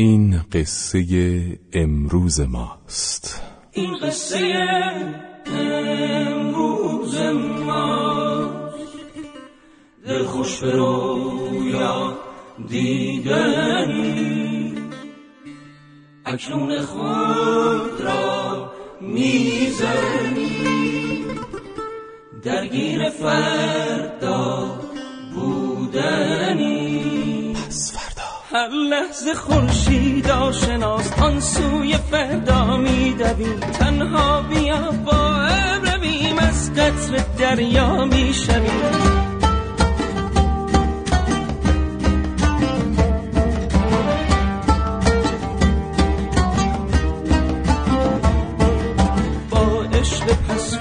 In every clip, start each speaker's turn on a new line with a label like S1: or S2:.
S1: این قصه امروز ماست.
S2: این قصه امروز ماست. دل خوش به رویا دیدنی. اکنون خود را می‌زنی. درگیر فردا بودنی. هر لحظه خورشید آشناست آن سوی فردا میدویم. تنها بیا با رویم از قطر دریا می‌شویم.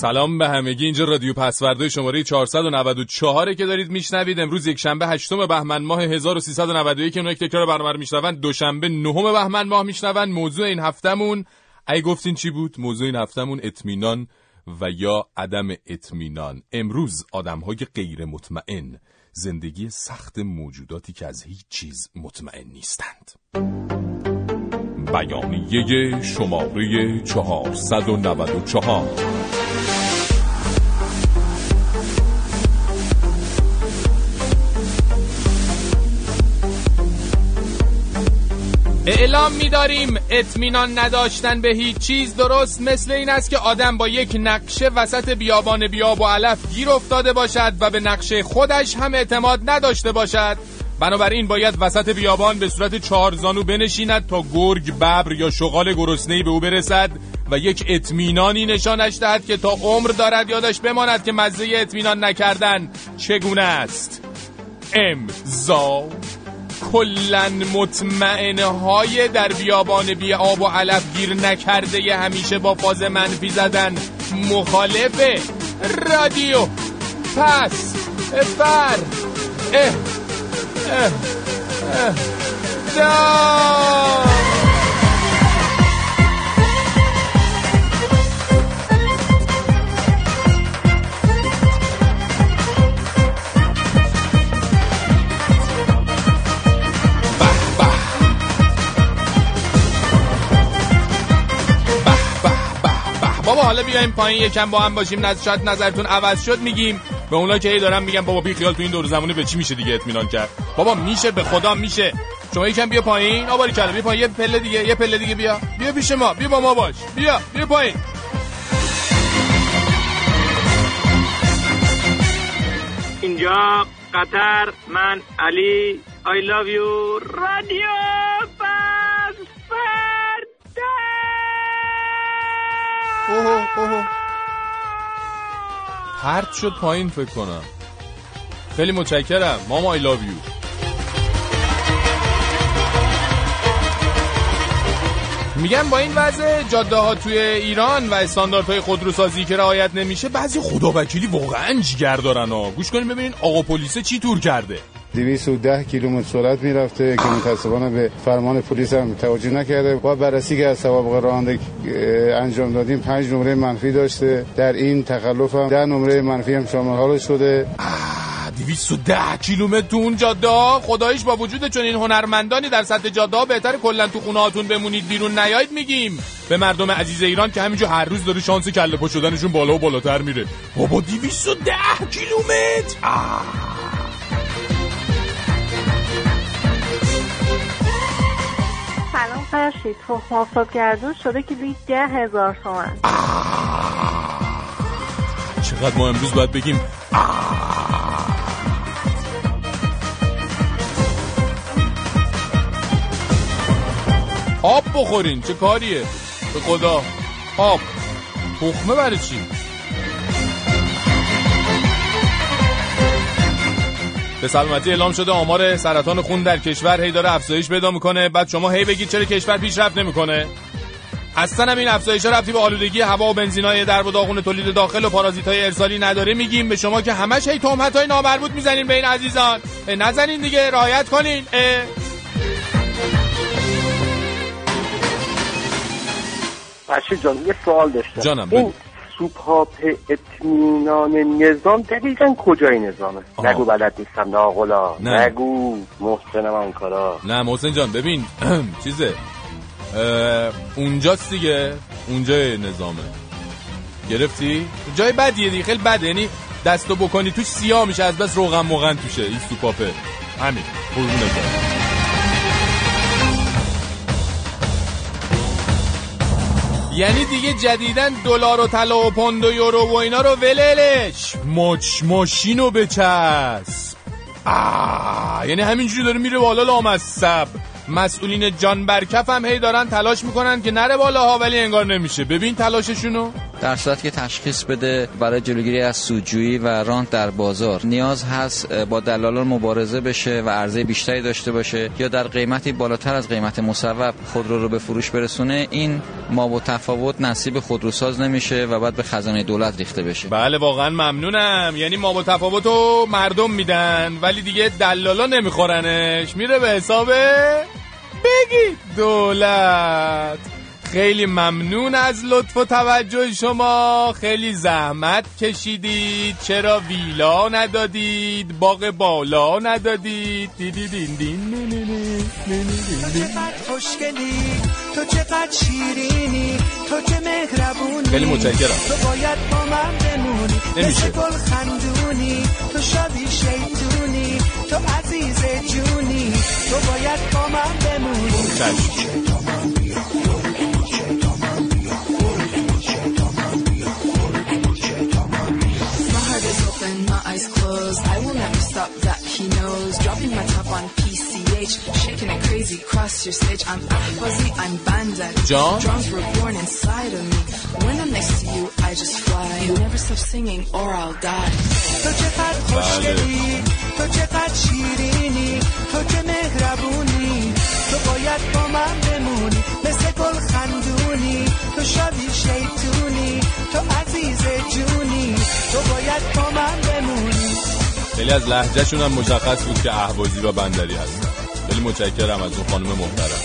S1: سلام به همگی. اینجا رادیو پسورده شماره 494 که دارید میشنوید. امروز یک شنبه 8 بهمن ماه 1391 که اونایی که تکرار برنامه میشنون دوشنبه 9 بهمن ماه میشنون. موضوع این هفتمون ای گفتین چی بود؟ موضوع این هفتمون اطمینان و یا عدم اطمینان. امروز آدمهای غیر مطمئن. زندگی سخت موجوداتی که از هیچ چیز مطمئن نیستند. بیانیه شماره 494 اعلام می‌داریم اطمینان نداشتن به هیچ چیز درست مثل این است که آدم با یک نقشه وسط بیابان بیاب و علف گیر افتاده باشد و به نقشه خودش هم اعتماد نداشته باشد. بنابراین باید وسط بیابان به صورت چهارزانو بنشیند تا گرگ ببر یا شغال گرسنه‌ای به او برسد و یک اطمینانی نشانش دهد که تا عمر دارد یادش بماند که مزه اطمینان نکردن چگونه است. امضا. کلن مطمئنه های در بیابان بی آب و علف گیر نکرده ی همیشه با فاز منفی زدن. مخالف رادیو. پس فر اه بابا حالا بیایم پایین یکم با هم باشیم. شاید نظرتون عوض شد میگیم به اونا که هی دارم میگم بابا بی خیال تو این دور زمونه به چی میشه دیگه اطمینان کرد؟ بابا میشه به خدا میشه. شما یکم بیا پایین. آباری کلا بیا پایین. یه پله دیگه یه پله دیگه بیا. بیا پیش ما. بیا با ما باش. بیا بیا پایین.
S3: اینجا قطر من علی. I love you. رادیو پس فردا
S1: اوه اوه. پرت شد پایین فکر کنم. خیلی متشکرم. ماما I love you. میگم با این وضع جاده ها توی ایران و استانداردهای خودروسازی که رعایت نمیشه بعضی خدا وکیلی واقعا جگر دارن ها. گوش کنیم ببینین آقا پلیس چی تور کرده.
S4: 210 کیلومتر سرعت می‌رفته که متاسفانه به فرمان پلیس هم توجه نکرده. با بررسی که از سوابق راننده انجام دادیم پنج نمره منفی داشته. در این تخلف هم ده نمره منفی هم شامل حالش شده.
S1: 210 کیلومتر تو اون جاده؟ خدایش با وجود چون این هنرمندانی در سطح جاده بهتر کلا تو خونه هاتون بمونید بیرون نیایید میگیم. به مردم عزیز ایران که همینجور هر روز داره شانس کله پا شدنشون بالا و بالاتر میره. بابا 210 کیلومتر؟
S5: فرشید تخم آفتاب گردون شده که روی ده هزار تومن.
S1: چقدر ما امروز باید بگیم؟ آب بخورین چه کاریه؟ به خدا. آب. تخمه برای چی؟ به سلامتی اعلام شده آمار سرطان خون در کشور هی داره افزایش پیدا می‌کنه. بعد شما هی بگید چرا کشور پیشرفت نمی‌کنه؟ اصلا هم این افزایش رفتی به آلودگی هوا و بنزینای در و داغون تولید داخل و پارازیتای ارسالی نداره. میگیم به شما که همش هی تهمت های نامربوط می‌زنین به این عزیزان. نزنین دیگه رعایت کنین. اه.
S6: فرشید جان یه سوال داشتم.
S1: جانم،
S6: این. سوپاپ اطمینان نظام دقیقا کجای نظامه؟
S1: آها.
S6: نگو بلد نیستم ناقلا
S1: نه.
S6: نگو محسنم آن کارا.
S1: نه محسن جان ببین چیزه. اونجاست دیگه اونجای نظامه. گرفتی؟ جای بدیه دیگه خیلی بده. یعنی دستو بکنی توش سیاه میشه از بس روغن موغن توشه این سوپاپه. همین قربونت یعنی دیگه جدیدن دلار و طلا و پوند و یورو و اینا رو وللش مچ ماشینو بچسب. آه یعنی همینجوری داره میره بالا لامصب. مسئولین جان برکف هم هی دارن تلاش می‌کنن که نره بالاها ولی انگار نمیشه. ببین تلاششونو.
S7: در صورتی که تشخیص بده برای جلوگیری از سودجویی و رانت در بازار. نیاز هست با دلالان مبارزه بشه و عرضه بیشتری داشته باشه یا در قیمتی بالاتر از قیمت مصوب خودرو رو به فروش برسونه این ما و تفاوت نصیب خودروساز نمیشه و بعد به خزانه دولت ریخته بشه.
S1: بله واقعا ممنونم. یعنی ما با تفاوت رو مردم میدن ولی دیگه دلالا نمیخورنش. میره به حساب بگی دولت. خیلی ممنون از لطف و توجه شما. خیلی زحمت کشیدید. چرا ویلا ندادید؟ باغ بالا ندادید؟ دیدی دین دین دین.
S8: خوشگلی تو چقدر شیرینی تو چه مهربونی.
S1: خیلی متشکرم.
S8: تو باید با من بمونی.
S1: نمیشه.
S8: گل خندونی تو شادی شیطونی. تو عزیز جونی. تو باید با من بمونی.
S9: Stage. I'm Ahwazi, I'm Bandit.
S1: John?
S9: Drums were born inside of me. When I'm next to you, I just fly. You never stop singing or I'll die.
S8: تو چقدر خوشگلی تو چقدر شیرینی تو چه مهربونی تو باید با من بمونی مثل گل خندونی تو شادی شیطونی تو عزیز جونی تو باید با من بمونی
S1: خیلی از لحجهشون هم مشخص بود که اهوازی و بندری هستن خیلی متشکرم از اون خانم محترم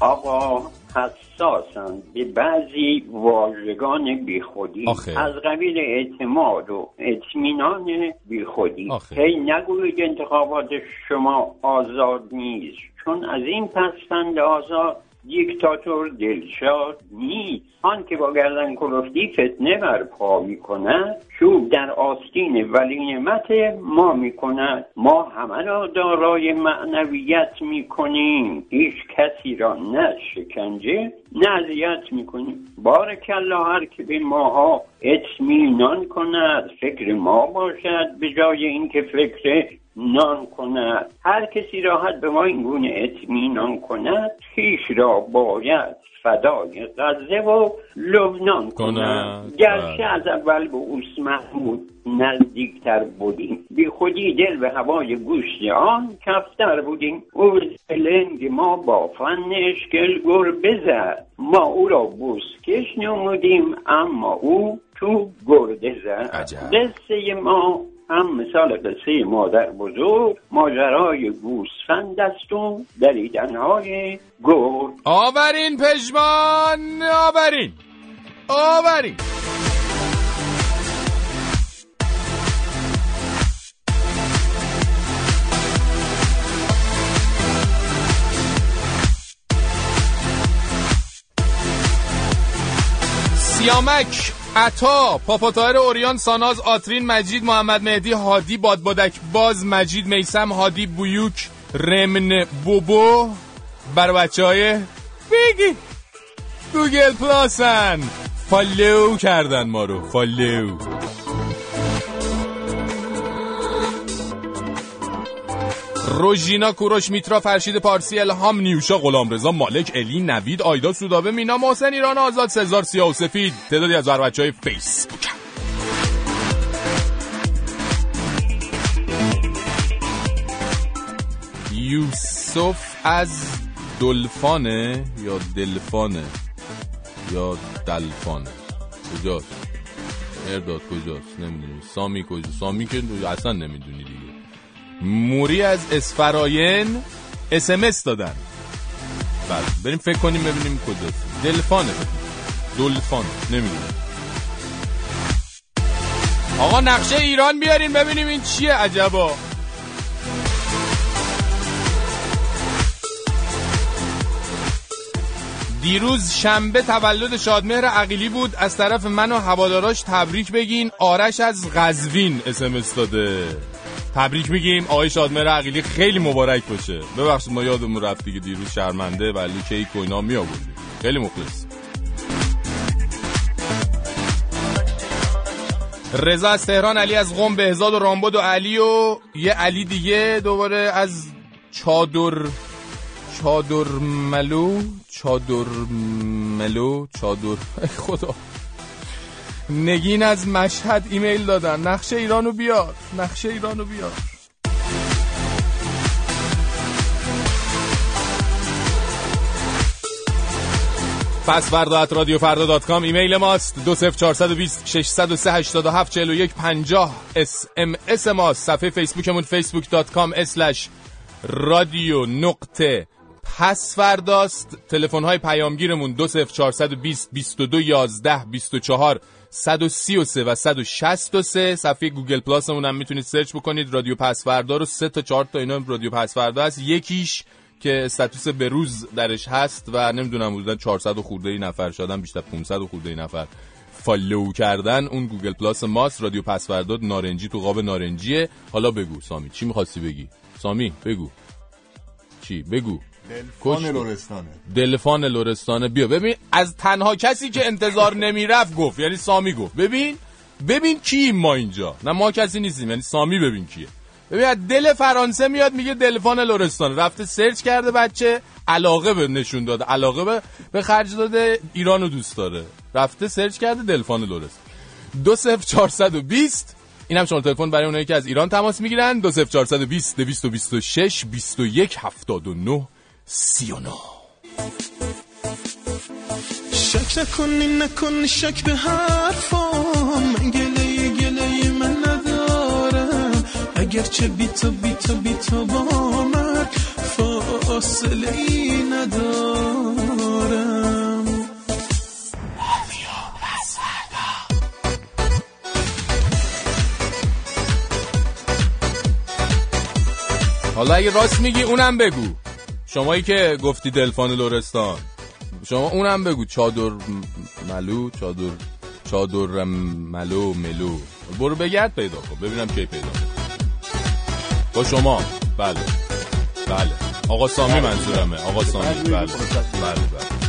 S10: آقا حساسن به بعضی واژگان بیخودی
S1: آخه.
S10: از قبیل اعتماد و اطمینان بیخودی. هی نگویید انتخابات شما آزاد نیست چون از این پسفند آزاد دیکتاتور دلشاد نیست. آن که با گردن کلفتی فتنه برپا می کند چوب در آستین ولی نعمت ما می کند ما همه را دارای معنویت می کنیم هیچ کسی را نه شکنجه نه اذیت می کنیم بارکلا هر که به ماها اطمینان کند فکر ما باشد. به جای اینکه فکر نان کند. هر کسی راحت به ما این گونه اطمینان کند خیش را باید فدای غزه و لبنان
S1: کند.
S10: گرچه از اول به اوس محمود نزدیکتر بودیم. بی خودی دل به هوای گوشت آن کفتر بودیم. او لنگ ما با فن اشکل گر بزد. ما او را بوسکش نمودیم اما او تو گرده زد. قصه ما هم مثال قصه مادر بزرگ ماجرای گوسفند است و دریدنهای گرد
S1: آورین پژمان آورین آورین. سیامک عطا پاپاتایر اوریان ساناز آترین مجید محمد مهدی هادی بادبادک باز مجید میسم هادی بویوک رمن بوبو بر بچه های بگی. گوگل پلاس follow کردن ما رو. follow. روژینا کوروش میترا فرشید پارسی الهام نیوشا غلامرضا مالک الی نوید آیدا سودابه مینا محسن ایران آزاد سزار سیاه و سفید. تعدادی از بچه های فیسبوک. یوسف از دلفانه یا دلفانه یا دلفانه؟ کجاست؟ ارداد کجاست؟ نمی‌دونی. سامی کجا سامی که اصلا نمی‌دونی دیگه. موری از اسفراین اسمس دادن. بله بریم فکر کنیم ببینیم کجاست دلفانه. دلفان نمی‌دونم. آقا نقشه ایران بیارین ببینیم این چیه. عجبا. دیروز شنبه تولد شادمهر عقیلی بود. از طرف من و هواداراش تبریک بگین. آرش از غزوین اسمس داده. تبریک میگیم. آقای شادمهر عقیلی خیلی مبارک باشه. ببخشید ما یادمون رفت دیگه دیروز شرمنده ولی کیک و اینا می خیلی مخلص. رضا از تهران علی از قم بهزاد و رامبد و علی و یه علی دیگه دوباره از چادر چادر ملو چادر ملو چادر خدا. نگین از مشهد ایمیل دادن. نقشه ایرانو بیار. نقشه ایرانو بیار. پس فردا at رادیو فردا dot com ایمیل ماست. دو صفر چارصد و بیست ششصد و سه هشتاد و هفت چهل و یک پنجاه اس ام اس ماست. صفحه فیسبوکمون فیسبوک dot com slash رادیو نقطه پس فرداست تلفن های پیامگیرمون دو صفر چارصد و بیست بیست و دو یازده بیست و چهار. 133 و 163 صفحه گوگل پلاسمون هم می‌تونید سرچ بکنید. رادیو پس فردا رو سه تا چهار تا اینا رادیو پس فردا هست. یکیش که status بروز درش هست و نمی‌دونم حدودا 400 خورده ای نفر شدن بیشتر 500 خورده ای نفر follow کردن. اون گوگل پلاس ماست. رادیو پس فردا نارنجی تو قاب نارنجیه. حالا بگو سامی چی می‌خواستی بگی؟ سامی بگو. چی؟ بگو.
S11: دلفان لورستانه
S1: دلفان لورستانه بیا ببین از تنها کسی که انتظار نمی نمی‌رفت گفت یعنی سامی گفت. ببین ببین کی ما اینجا. نه ما کسی نیستیم یعنی سامی ببین کیه. ببین دل فرانسه میاد میگه دلفان لورستان رفته سرچ کرده بچه علاقه به نشون داده علاقه به, به خرج داده ایرانو دوست داره. رفته سرچ کرده دلفان لورستان دو صفر 420 این هم شما تلفن برای اونایی که از ایران تماس می‌گیرن. دو صفر 420 226 و سی و نه
S8: شک نکنی نکنی شک به حرفام. گله گله من ندارم. اگرچه بی تو بی تو بی تو با من فاصله ای ندارم.
S1: حالا اگه راست میگی اونم بگو. شمایی که گفتی دلفان لورستان شما اونم بگو چادر ملو چادر چادر ملو ملو. برو بگرد پیدا کن ببینم کی پیدا کن با شما. بله. بله. آقا سامی منظورمه. آقا سامی. بله. بله. بله.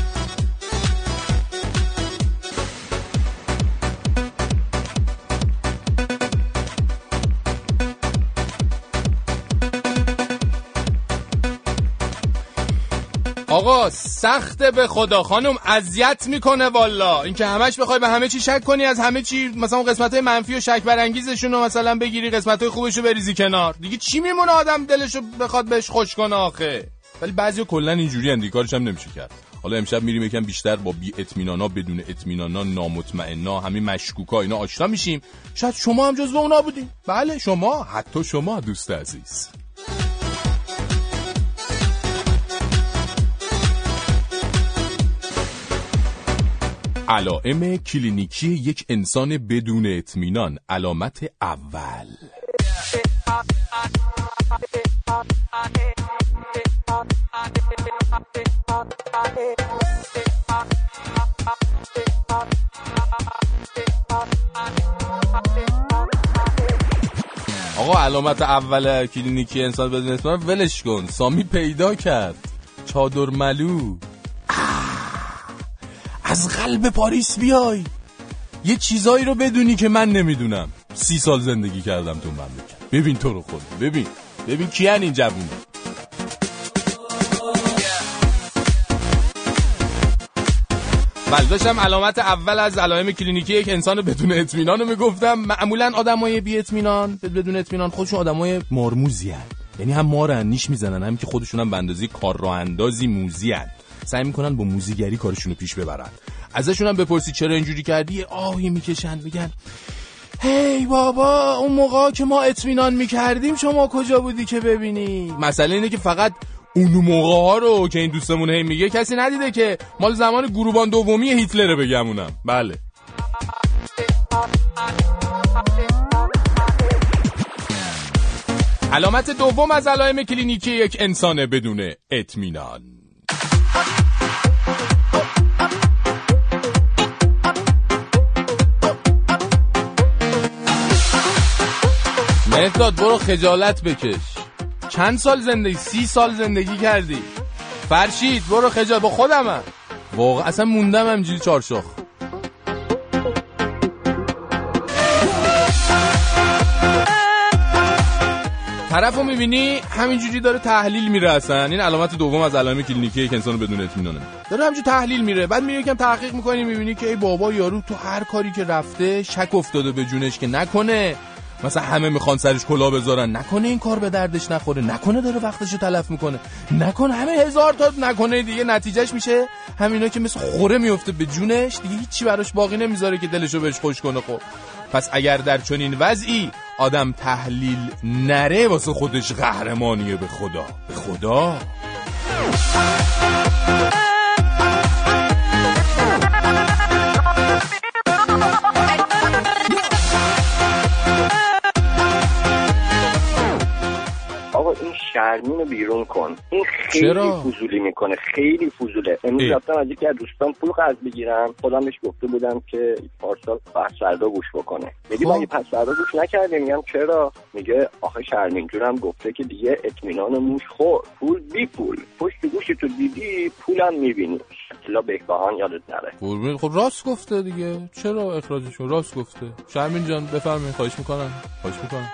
S1: آقا سخته به خدا. خانم اذیت می‌کنه والا اینکه همش بخوای به همه چی شک کنی از همه چی مثلا قسمت های منفی و شک برانگیزشون رو مثلا بگیری قسمت های خوبش رو بریزی کنار. دیگه چی میمونه آدم دلشو بخواد بهش خوش کنه آخه؟ ولی بعضی کلا اینجوری اندی کارش هم نمیشه کرد. حالا امشب میریم یکم بیشتر با بی اطمینانا بدون اطمینانا نامطمئنا همین مشکوکا اینا آشنا میشیم. شاید شما هم جزو اونا بودین. بله شما حتی شما دوست عزیز. علائم کلینیکی یک انسان بدون اطمینان علامت اول. آقا علامت اول کلینیکی انسان بدون اطمینان ولش کن. سامی پیدا کرد. چادر ملو. از قلب پاریس بیای. یه چیزایی رو بدونی که من نمی‌دونم. سی سال زندگی کردم تو مملکت. ببین تو رو خود. ببین. ببین کیان این جوون بله داشتم علامت اول از علائم کلینیکی یک انسان بدون اطمینان رو می‌گفتم. معمولا آدمای بی اطمینان بدون اطمینان خودشون آدمای مرموزی هن. یعنی هم ما رو نیش می‌زنن هم که خودشون هم به اندازه کار راه اندازی موزی هن. سعی می‌کنن با موزیگری کارشون رو پیش ببرن. ازشون هم بپرسی چرا اینجوری کردی؟ آهی می‌کشن میگن هی بابا اون موقع که ما اطمینان می‌کردیم شما کجا بودی که ببینی؟ مسئله اینه که فقط اون موقع ها رو که این دوستمون هی میگه کسی ندیده که مال زمان گروبان دومی هیتلر بگمونم بله. علامت دوم از علائم کلینیکی یک انسان بدون اطمینان. مهداد برو خجالت بکش. چند سال زندگی؟ سی سال زندگی کردی. فرشید برو خجالت. با خودمم. واقعا اصلا موندم همجوری چارشاخ. طرف رو می‌بینی همینجوری داره تحلیل میره اصلا. این علامت دوم از علائم کلینیکی یک انسان بدون اطمینانه. داره همینجوری تحلیل میره. بعد میگه یکم تحقیق می‌کنی می‌بینی که ای بابا یارو تو هر کاری که رفته شک افتاده به جونش که نکنه. مثلا همه می‌خوان سرش کلا بذارن. نکنه این کار به دردش نخوره. نکنه داره وقتشو تلف می‌کنه. نکنه همه هزار تا نکنه دیگه نتیجهش میشه. همینا که مثل خوره میفته به جونش دیگه هیچی براش باقی نمی‌ذاره که دلشو بهش خوش کنه خب. پس اگر در چنین وضعی آدم تحلیل نره واسه خودش قهرمانیه به خدا. به خدا.
S6: شرمین رو بیرون کن. این خیلی
S1: چرا؟
S6: فضولی می‌کنه خیلی فضوله. امروز. رفتم از یکی از دوستان پول قرض بگیرم. خودم بهش گفته بودم که پارسال پس فردا گوش بکنه. میگه
S1: خب.
S6: مگه پس فردا گوش نکردی؟ میگم چرا؟ میگه آخه شرمین جونم گفته که دیگه اطمینان موش خورد پول بی پول. پشت گوش تو دیدی پولم می‌بینی. اطلاع بهبهان یادت نره.
S1: خب راست گفته دیگه. چرا اخراجشون راست گفته. شرمین جان بفرمایید خواهش می‌کنم. خواهش می‌کنم.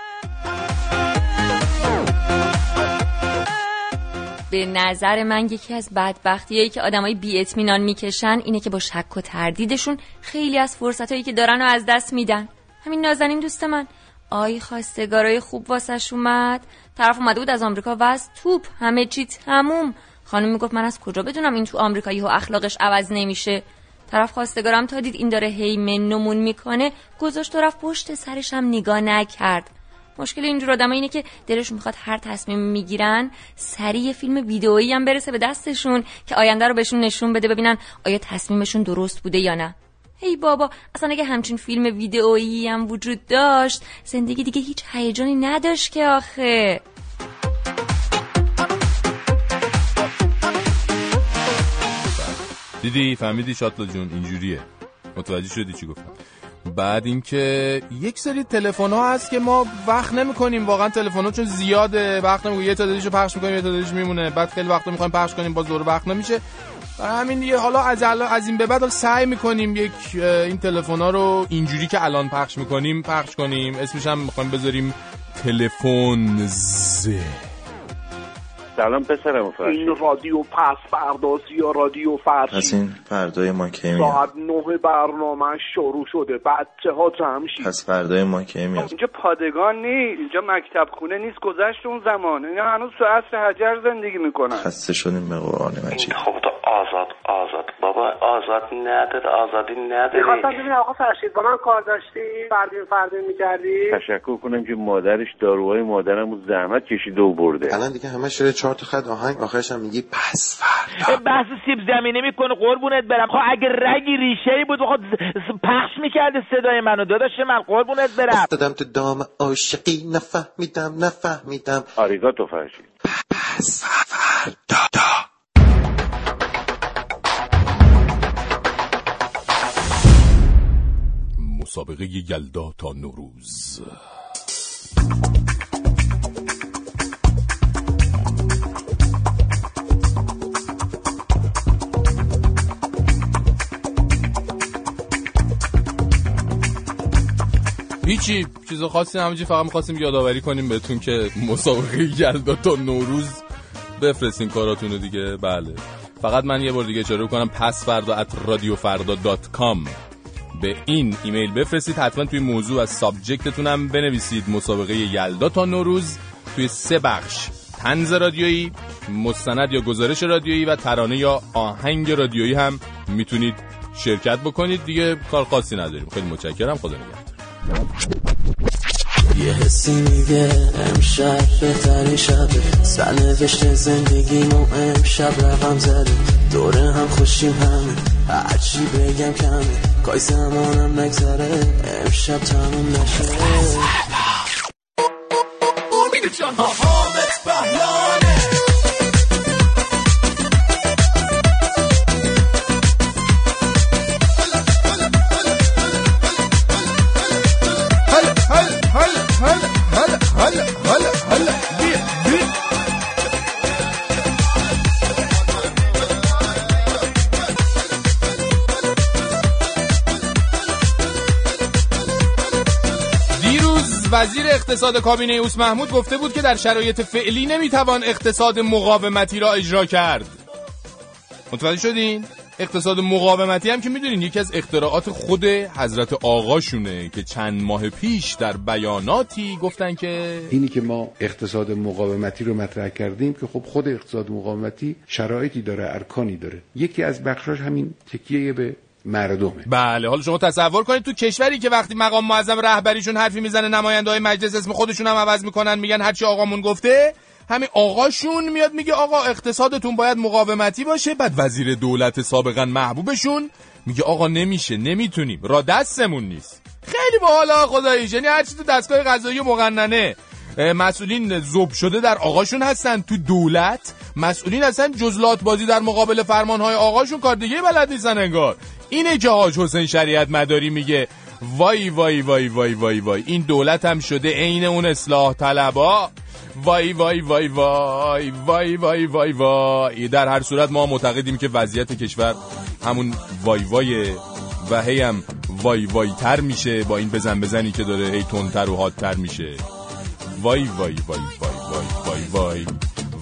S12: به نظر من یکی از بدبختیایی که آدمای بی اطمینان می‌کشن اینه که با شک و تردیدشون خیلی از فرصتایی که دارن رو از دست میدن. همین نازنین دوست من. آی خواستگارای خوب واسش اومد. طرف اومده بود از آمریکا و از توپ همه چی تموم. خانم می‌گفت من از کجا بدونم این تو آمریکایی و اخلاقش عوض نمیشه. طرف خواستگارم تا دید این داره هی منمون می‌کنه. گذاشت و رفت پشت سرش هم نگاه نکرد. مشکل اینجور آدم اینه که دلشون می‌خواد هر تصمیم می‌گیرن سریع فیلم ویدئویی هم برسه به دستشون که آینده رو بهشون نشون بده ببینن آیا تصمیمشون درست بوده یا نه. هی بابا اصلا اگه همچین فیلم ویدئویی هم وجود داشت زندگی دیگه هیچ هیجانی نداشت که آخه.
S1: دیدی فهمیدی شاتلا جون اینجوریه. متوجه شدی چی گفتم؟ بعد اینکه یک سری تلفن ها هست که ما وقت نمی کنیم واقعا تلفن ها چون زیاده. وقت نمی یه تعدادیشو پخش می‌کنیم یه تعدادیش میمونه. بعد خیلی وقت می‌خوایم پخش کنیم باز دور وقت نمیشه. برای همین دیگه. حالا از از این به بعد سعی می‌کنیم یک این تلفن ها رو اینجوری که الان پخش می‌کنیم پخش کنیم. اسمش هم می‌خوایم بذاریم تلفن زه.
S13: سلام پسرم
S14: این رادیو پس پردازی یا رادیو فرشی
S15: پس این فردای ما کی میاد؟
S14: ساعت نه برنامه شروع شده. بچه ها جمع شید.
S15: پس فردای ما کی میاد؟
S16: اینجا پادگان نیست. اینجا مکتب خونه نیست. گذشت اون زمان. اینا هنوز تو عصر حجر زندگی می‌کنن.
S15: خسته شدیم به قرآن مجید.
S17: خب تو آزاد آزاد. بابا آزاد نداره. آزادی نداری
S18: می‌خواستم ببینم آقا فرشید با من کار داشتی؟ فردین فردین می‌کردی؟
S13: تشکر کنم که مادرش داروهای مادرم رو زحمت کشیده و برده.
S15: الان دیگه همه شده چهار تا خط آهنگ آخرش هم میگی پس
S19: بحث سیب زمینی می‌کنه قربونت برم. خب اگه رگی ریشه ای بود خب پخش می‌کرده صدای منو. داداش من قربونت برم.
S15: افتادم تو دام عاشقی نفهمیدم نفهمیدم.
S13: آریگاتو فرشید
S15: پس فردا.
S1: مسابقه یلدا تا نوروز. هیچی چیز خاصی همینجی فقط می‌خواستیم یادآوری کنیم بهتون که مسابقه یلدا تا نوروز بفرستین کاراتونو دیگه. بله. فقط من یه بار دیگه اشاره کنم پس فردا at radiofarda.com به این ایمیل بفرستید حتما توی موضوع از سابجکتتون هم بنویسید. مسابقه یلدا تا نوروز توی سه بخش. تنز رادیویی مستند یا گزارش رادیویی و ترانه یا آهنگ رادیویی هم می‌تونید شرکت بکنید. دیگه کار خاصی نداریم. خیلی متشکرم. خدا نگهدار.
S2: یه حسی میگه امشب بهترین شبه. سرنوشت زندگیمو امشب رقم زده. دوره هم خوشیم همه. هرچی بگم کمه. کای زمانم نگذره. امشب تموم نشه.
S1: اقتصاد کابینه اوس محمود گفته بود که در شرایط فعلی نمی‌توان اقتصاد مقاومتی را اجرا کرد متوجه شدین؟ اقتصاد مقاومتی هم که می‌دونین یکی از اختراعات خود حضرت آقاشونه که چند ماه پیش در بیاناتی گفتن که
S20: اینی که ما اقتصاد مقاومتی رو مطرح کردیم که خب خود اقتصاد مقاومتی شرایطی داره ارکانی داره یکی از بخشاش همین تکیه به مردمه.
S1: بله حالا شما تصور کنید تو کشوری که وقتی مقام معظم رهبریشون حرفی می‌زنه نماینده های مجلس اسم خودشون هم عوض می‌کنن میگن هرچی آقامون گفته همین آقاشون میاد میگه آقا اقتصادتون باید مقاومتی باشه. بعد وزیر دولت سابقا محبوبشون میگه آقا نمیشه نمی‌تونیم. را دستمون نیست. خیلی باحالا خداییش یعنی هرچی تو دستگاه قضایی مقننه. مسئولین زوب شده در آقاشون هستن تو دولت مسئولین هستن جزلات بازی در مقابل فرمانهای آقاشون کار دیگه بلد نیستن انگار اینه که حاج حسین شریعت مداری میگه وای وای وای وای وای وای این دولت هم شده عین اون اصلاح طلبا وای وای وای وای وای وای وای وای در هر صورت ما معتقدیم که وضعیت کشور همون وای وای و هی هم وای وای تر میشه با این بزن بزنی که داره هی تندتر و حادتر میشه وای وای وای وای وای وای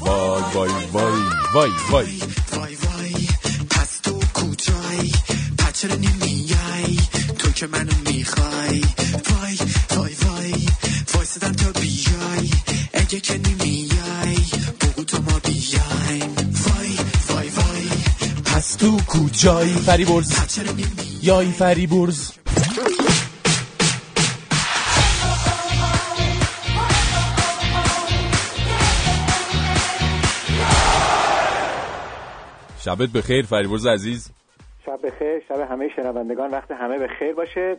S1: وای وای وای وای وای وای
S8: پس تو کجایی پچر نمیای تو که منو می‌خوای وای وای وای وایسدم تا بیای اگه که نمیای بگو تو ما بیایم وای وای وای
S1: پس تو کجایی فریبرز یای فریبرز شبت بخیر فریبرز عزیز.
S21: شب بخیر شب همه شنوندگان وقت همه به خیر باشه.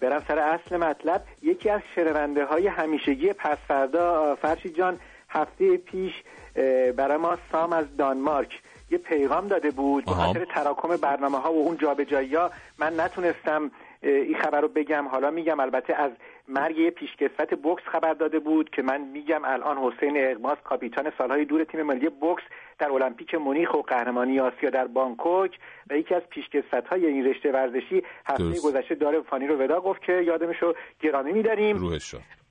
S21: برم سر اصل مطلب. یکی از شنونده های همیشگی پس فردا فرشید جان هفته پیش برای ما سام از دانمارک. یه پیغام داده بود به. خاطر تراکم برنامه ها و اون جابجایی ها من نتونستم این خبر رو بگم. حالا میگم البته از مرگ یه پیشکسوت بوکس خبر داده بود که من میگم الان حسین اقماس کاپیتان سالهای دور تیم ملی بوکس در المپیک مونیخ و قهرمانی آسیا در بانکوک و یکی از پیشکسوت های این رشته ورزشی هفته. گذشته داره فانی رو ودا گفت که یادمش رو گرامی میداریم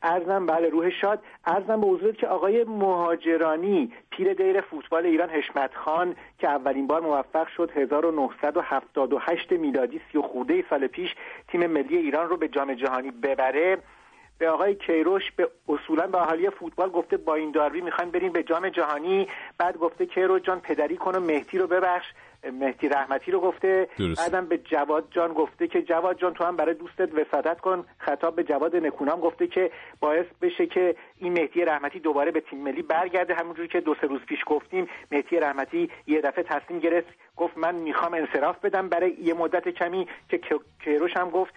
S21: ارزم بله روح شاد. ارزم به حضورت که آقای مهاجرانی پیر دیر فوتبال ایران حشمت خان که اولین بار موفق شد 1978 میلادی سی و خورده سال پیش تیم ملی ایران رو به جام جهانی ببره. به آقای کیروش به اصولا به اهالی فوتبال گفته با این داروی می‌خوایم بریم به جام جهانی. بعد گفته کیروش جان پدری کن و مهدی رو ببخش. مهدی رحمتی رو گفته.
S1: درست.
S21: بعدم به جواد جان گفته که جواد جان تو هم برای دوستت وسادت کن. خطاب به جواد نکونام گفته که باعث بشه که این مهدی رحمتی دوباره به تیم ملی برگرده. همونجوری که دو سه روز پیش گفتیم مهدی رحمتی یه دفعه تصمیم گرفت گفت من می‌خوام انصراف بدم برای یه مدت کمی که کیروش هم گفت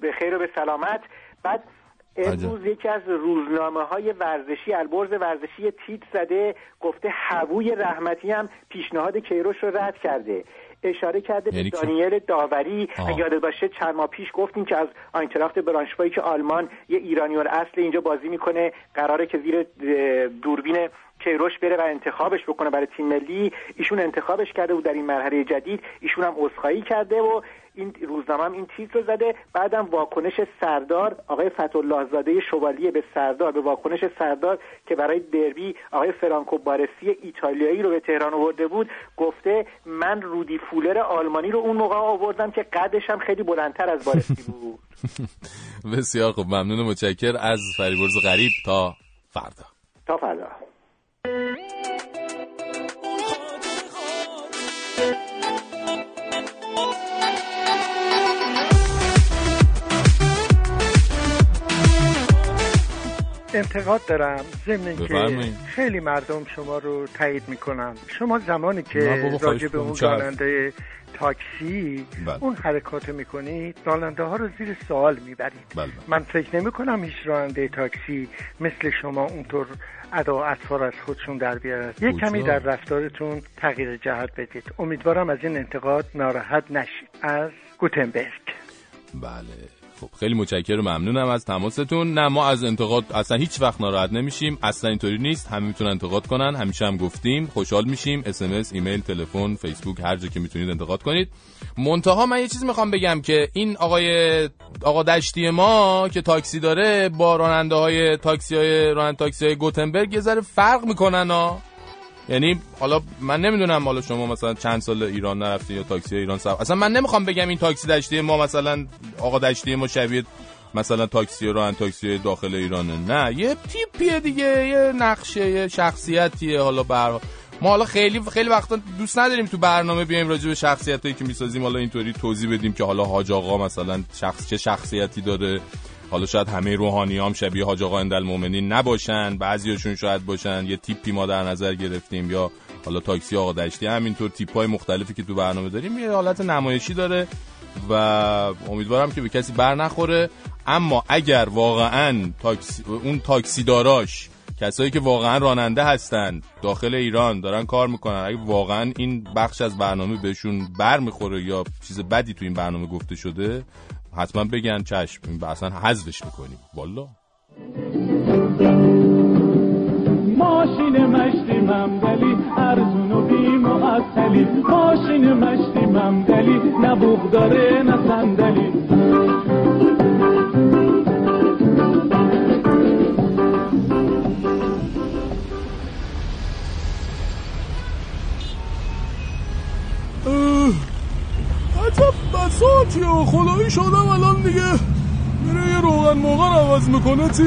S21: به خیر و به سلامت. بعد امروز یکی از روزنامه های ورزشی البرز ورزشی تیت زده گفته هووی رحمتی هم پیشنهاد کیروش رو رد کرده. اشاره کرده
S1: یعنی
S21: به
S1: که-
S21: دانیل داوری. یادت باشه چند ماه پیش گفتیم که از آینتراخت برانشوایی که آلمان یه ایرانی اصل اینجا بازی می‌کنه قراره که زیر دوربین کیروش بره و انتخابش بکنه برای تیم ملی. ایشون انتخابش کرده بود در این مرحله جدید. ایشون هم عذرخواهی کرده و این روزنامه هم این تیتر رو زده. بعدم واکنش سردار آقای فتحالله زاده شوالیه به سردار به واکنش سردار که برای دربی آقای فرانکو بارسی ایتالیایی رو به تهران آورده بود گفته من رودی فولر آلمانی رو اون موقع آوردم که قدش هم خیلی بلندتر از بارسی بود.
S1: بسیار خوب ممنون و متشکر از فریبرز غریب تا فردا.
S21: تا فردا.
S22: انتقاد دارم ضمن که. خیلی مردم شما رو تایید می‌کنن شما زمانی که راجع به
S23: می‌کنم.
S22: اون؟ راننده تاکسی
S23: بله.
S22: اون حرکات می‌کنید راننده ها رو زیر سوال می‌برید
S23: بله.
S22: من فکر نمی کنم هیچ راننده تاکسی مثل شما اونطور ادا و اطوار از خودشون در بیارن یه؟ کمی در رفتارتون تغییر جهت بدید امیدوارم از این انتقاد ناراحت نشید از گوتنبرگ
S23: بله خب خیلی متشکرم ممنونم از تماستون. نه ما از انتقاد اصلا هیچ وقت ناراحت نمیشیم. اصلا اینطوری نیست. همه می‌تونن انتقاد کنن. همیشه هم گفتیم. خوشحال میشیم. اس ایمیل تلفن فیسبوک هر جا که می‌تونید انتقاد کنید. منتها من یه چیزی می‌خوام بگم که این آقای آقا دشتی ما که تاکسی داره با راننده های تاکسی های راننده تاکسی های گوتنبرگ یه ذره فرق می‌کنن ها. یعنی حالا من نمی‌دونم حالا شما مثلا چند سال ایران نرفتین یا تاکسی ایران سوار اصلا من نمی‌خوام بگم این تاکسی دشتی ما مثلا آقا دشتی ما شبیه مثلا تاکسی ران تاکسی داخل ایرانه. نه یه تیپیه دیگه یه نقشه یه شخصیتیه. حالا بر ما حالا خیلی خیلی وقتا دوست نداریم تو برنامه بیایم راجع به شخصیتایی که می‌سازیم. حالا اینطوری توضیح بدیم که حالا حاج آقا مثلا شخص چه شخصیتی داره. حالا شاید همه روحانی هم شبیه حاج آقا اندالمومنین نباشن بعضیاشون شاید باشن. یه تیپی ما در نظر گرفتیم. یا حالا تاکسی آقا دشتی همینطور تیپ های مختلفی که تو برنامه داریم یه حالت نمایشی داره و امیدوارم که به کسی بر نخوره. اما اگر واقعا تاکسی اون تاکسی داراش کسایی که واقعا راننده هستن داخل ایران دارن کار می‌کنن اگه واقعا این بخش از برنامه بهشون بر می‌خوره یا چیز بدی تو این برنامه گفته شده حتما بگن چشم این اصلا حذفش می‌کنیم. والا.
S24: ماشین مشتی ممدلی ارزون و بی معطلی ماشین مشتی ممدلی نه بوغ داره نه صندلی.
S23: عجب بساطیه خدایی شدم الان دیگه. میره یه روغن موغن عوض می‌کنه تی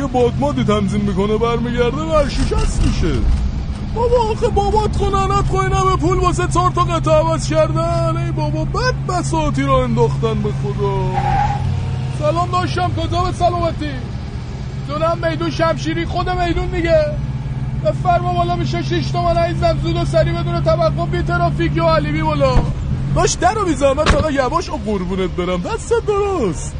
S23: یه بادمادی تنظیم می‌کنه برمیگرده و شکست میشه. بابا آخه بابات خوننت خوی به پول واسه چهار تا قطعه عوض کردن. ای بابا بد بساطی را انداختن به خدا. سلام داشتم کجا به سلامتی؟ دونم میدون شمشیری خود میدون دیگه. بفرما بالا میشه شش تومن عزیزم زود و سری بدون توقف بی ترافیک یا علیبی بالا داشت در رو بی زحمت فقط یواش و قربونت برم. دست درست.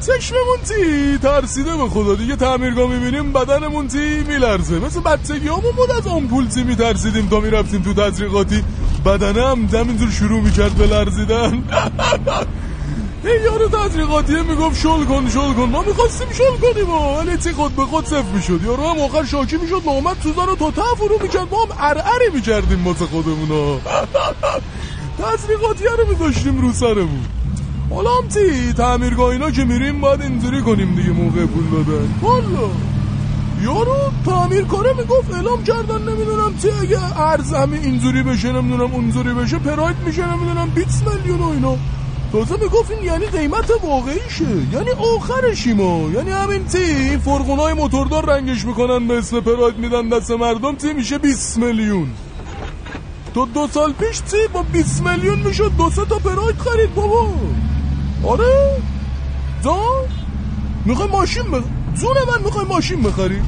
S23: چشممون تی ترسیده به خدا. دیگه تعمیرگاه می‌بینیم بدنمون تی میلرزه. مثل بچگی همون بود از آمپول تی میترسیدیم تا می‌رفتیم تو تزریقاتی؟ بدنم همینجور شروع می‌کرد به لرزیدن. یارو تزریقاتیه می‌گفت شل کن شل کن. ما می‌خواستیم شل کنیم ولی تی خود به خود صفر می‌شد. یارو هم آخر شاکی می‌شد نامد سوزن رو تا ته فرو می‌کرد. ما هم ارعری می‌کردیم واسه تزریقاتیه رو میذاشتیم رو سرمون. حالا هم تی تعمیرگاه اینا که میریم باید اینجوری کنیم دیگه موقع پول دادن والا. یارو تعمیر کنه می‌گفت اعلام کردن نمی‌دونم تی اگه ارز همه اینجوری بشه نمی‌دونم اونجوری بشه پراید میشه نمی‌دونم 20 میلیون و اینا. تازه می‌گفت این یعنی قیمت واقعیشه. یعنی آخرشی ما. یعنی همین تی فرقونای موتوردار رنگش می‌کنن به اسم پراید میدن دست مردم تی میشه؟ 20 میلیون. تو دو سال پیش تی با 20 میلیون می‌شد. دو سه تا پراید خرید بابا. آره؟ جان می‌خوای ماشین بخ... زون من می‌خوای ماشین بخری؟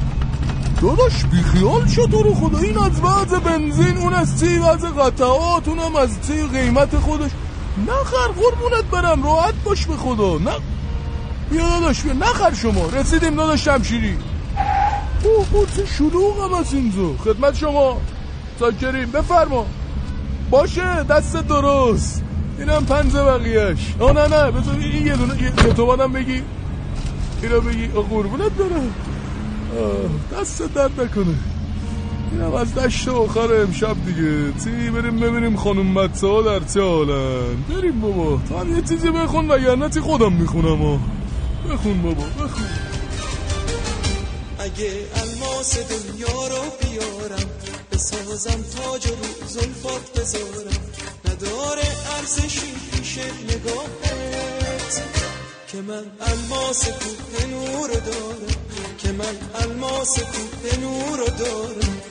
S23: داداش بیخیال شد تو رو خدا. این از وضع بنزین اون از تی وضع قطعات اونم از تی قیمت خودش. نخر قربونت برم. راحت باش به خدا. نه. بیا داداش بیا. نخر شما. رسیدیم داداش شمشیری. اوه اوه چه شلوغ هم از اینجا. خدمت شما. ساکریم بفرما. باشه دست درست. اینم پنج بقیهش. آه نه نه بذار این یه دونه یه, تومنم بگی. اینو بگی آه، قربونت آه، دست درد نکنه. اینم از دشت آخر امشب دیگه. تی بریم ببینیم خانم مدسه ها در چه حالن. بریم بابا. تو هم یه چیزی بخون وگرنه تی خودم می‌خونم ها بخون بابا بخون.
S25: اگه الماس دنیا رو بیارم بسازم تاج رو زلفات بذارم. نداره ارزشی پیش نگاهت. که من الماس کوه نور دارم. که من الماس کوه نور دارم.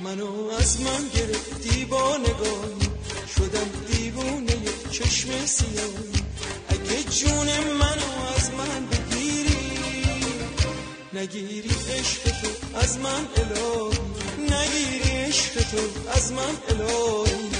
S25: منو از من گرفتی با نگاهی. شدم دیوونه چشم سیاهی. اگه جون منو از من بگیری نگیری عشق تو از من الهی. نگیری عشق تو از من الهی.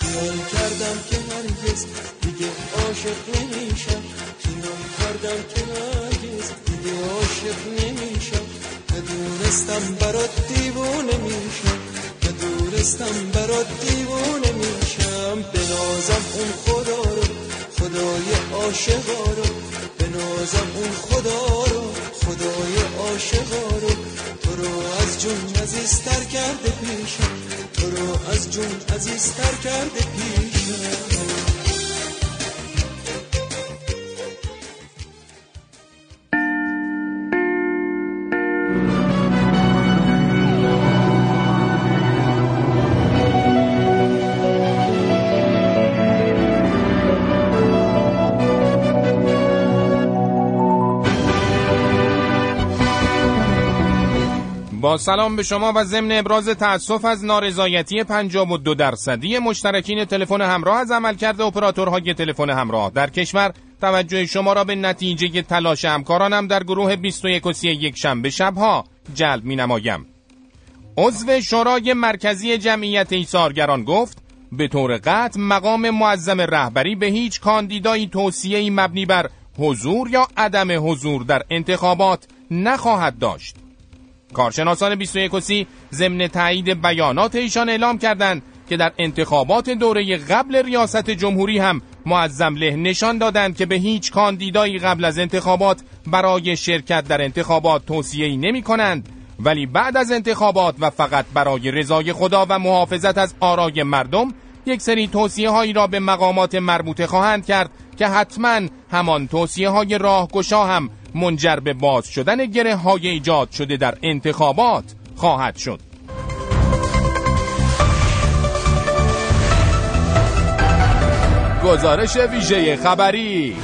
S25: خیال کردم که هرگز دیگه عاشق نمیشم. خیال کردم که هرگز دیگه عاشق نمیشم. ندونستم برات دیوونه میشم. ندونستم برات دیوونه میشم. بنازم اون خدا رو خدای عاشقا رو. بنازم اون خدا رو خدای عاشقا رو. رو از جون عزیزتر کرده پیشم. تو رو از جون عزیزتر کرده پیشم.
S1: سلام به شما و ضمن ابراز تأسف از نارضایتی 52 درصدی مشترکین تلفن همراه از عملکرد اپراتورهای تلفن همراه در کشور توجه شما را به نتیجه تلاش همکارانم در گروه 21 و 31 شنبه شبها جلب می نمایم. عضو شورای مرکزی جمعیت ایثارگران گفت به طور قطع مقام معظم رهبری به هیچ کاندیدایی توصیه‌ای مبنی بر حضور یا عدم حضور در انتخابات نخواهد داشت. کارشناسان 21 و سی ضمن تایید بیانات ایشان اعلام کردند که در انتخابات دوره قبل ریاست جمهوری هم معظم له نشان دادند که به هیچ کاندیدایی قبل از انتخابات برای شرکت در انتخابات توصیه‌ای نمی کنند ولی بعد از انتخابات و فقط برای رضای خدا و محافظت از آرای مردم یک سری توصیه هایی را به مقامات مربوطه خواهند کرد که حتما همان توصیه های راهگشا هم منجر به باز شدن گره های ایجاد شده در انتخابات خواهد شد. گزارش ویژه خبری.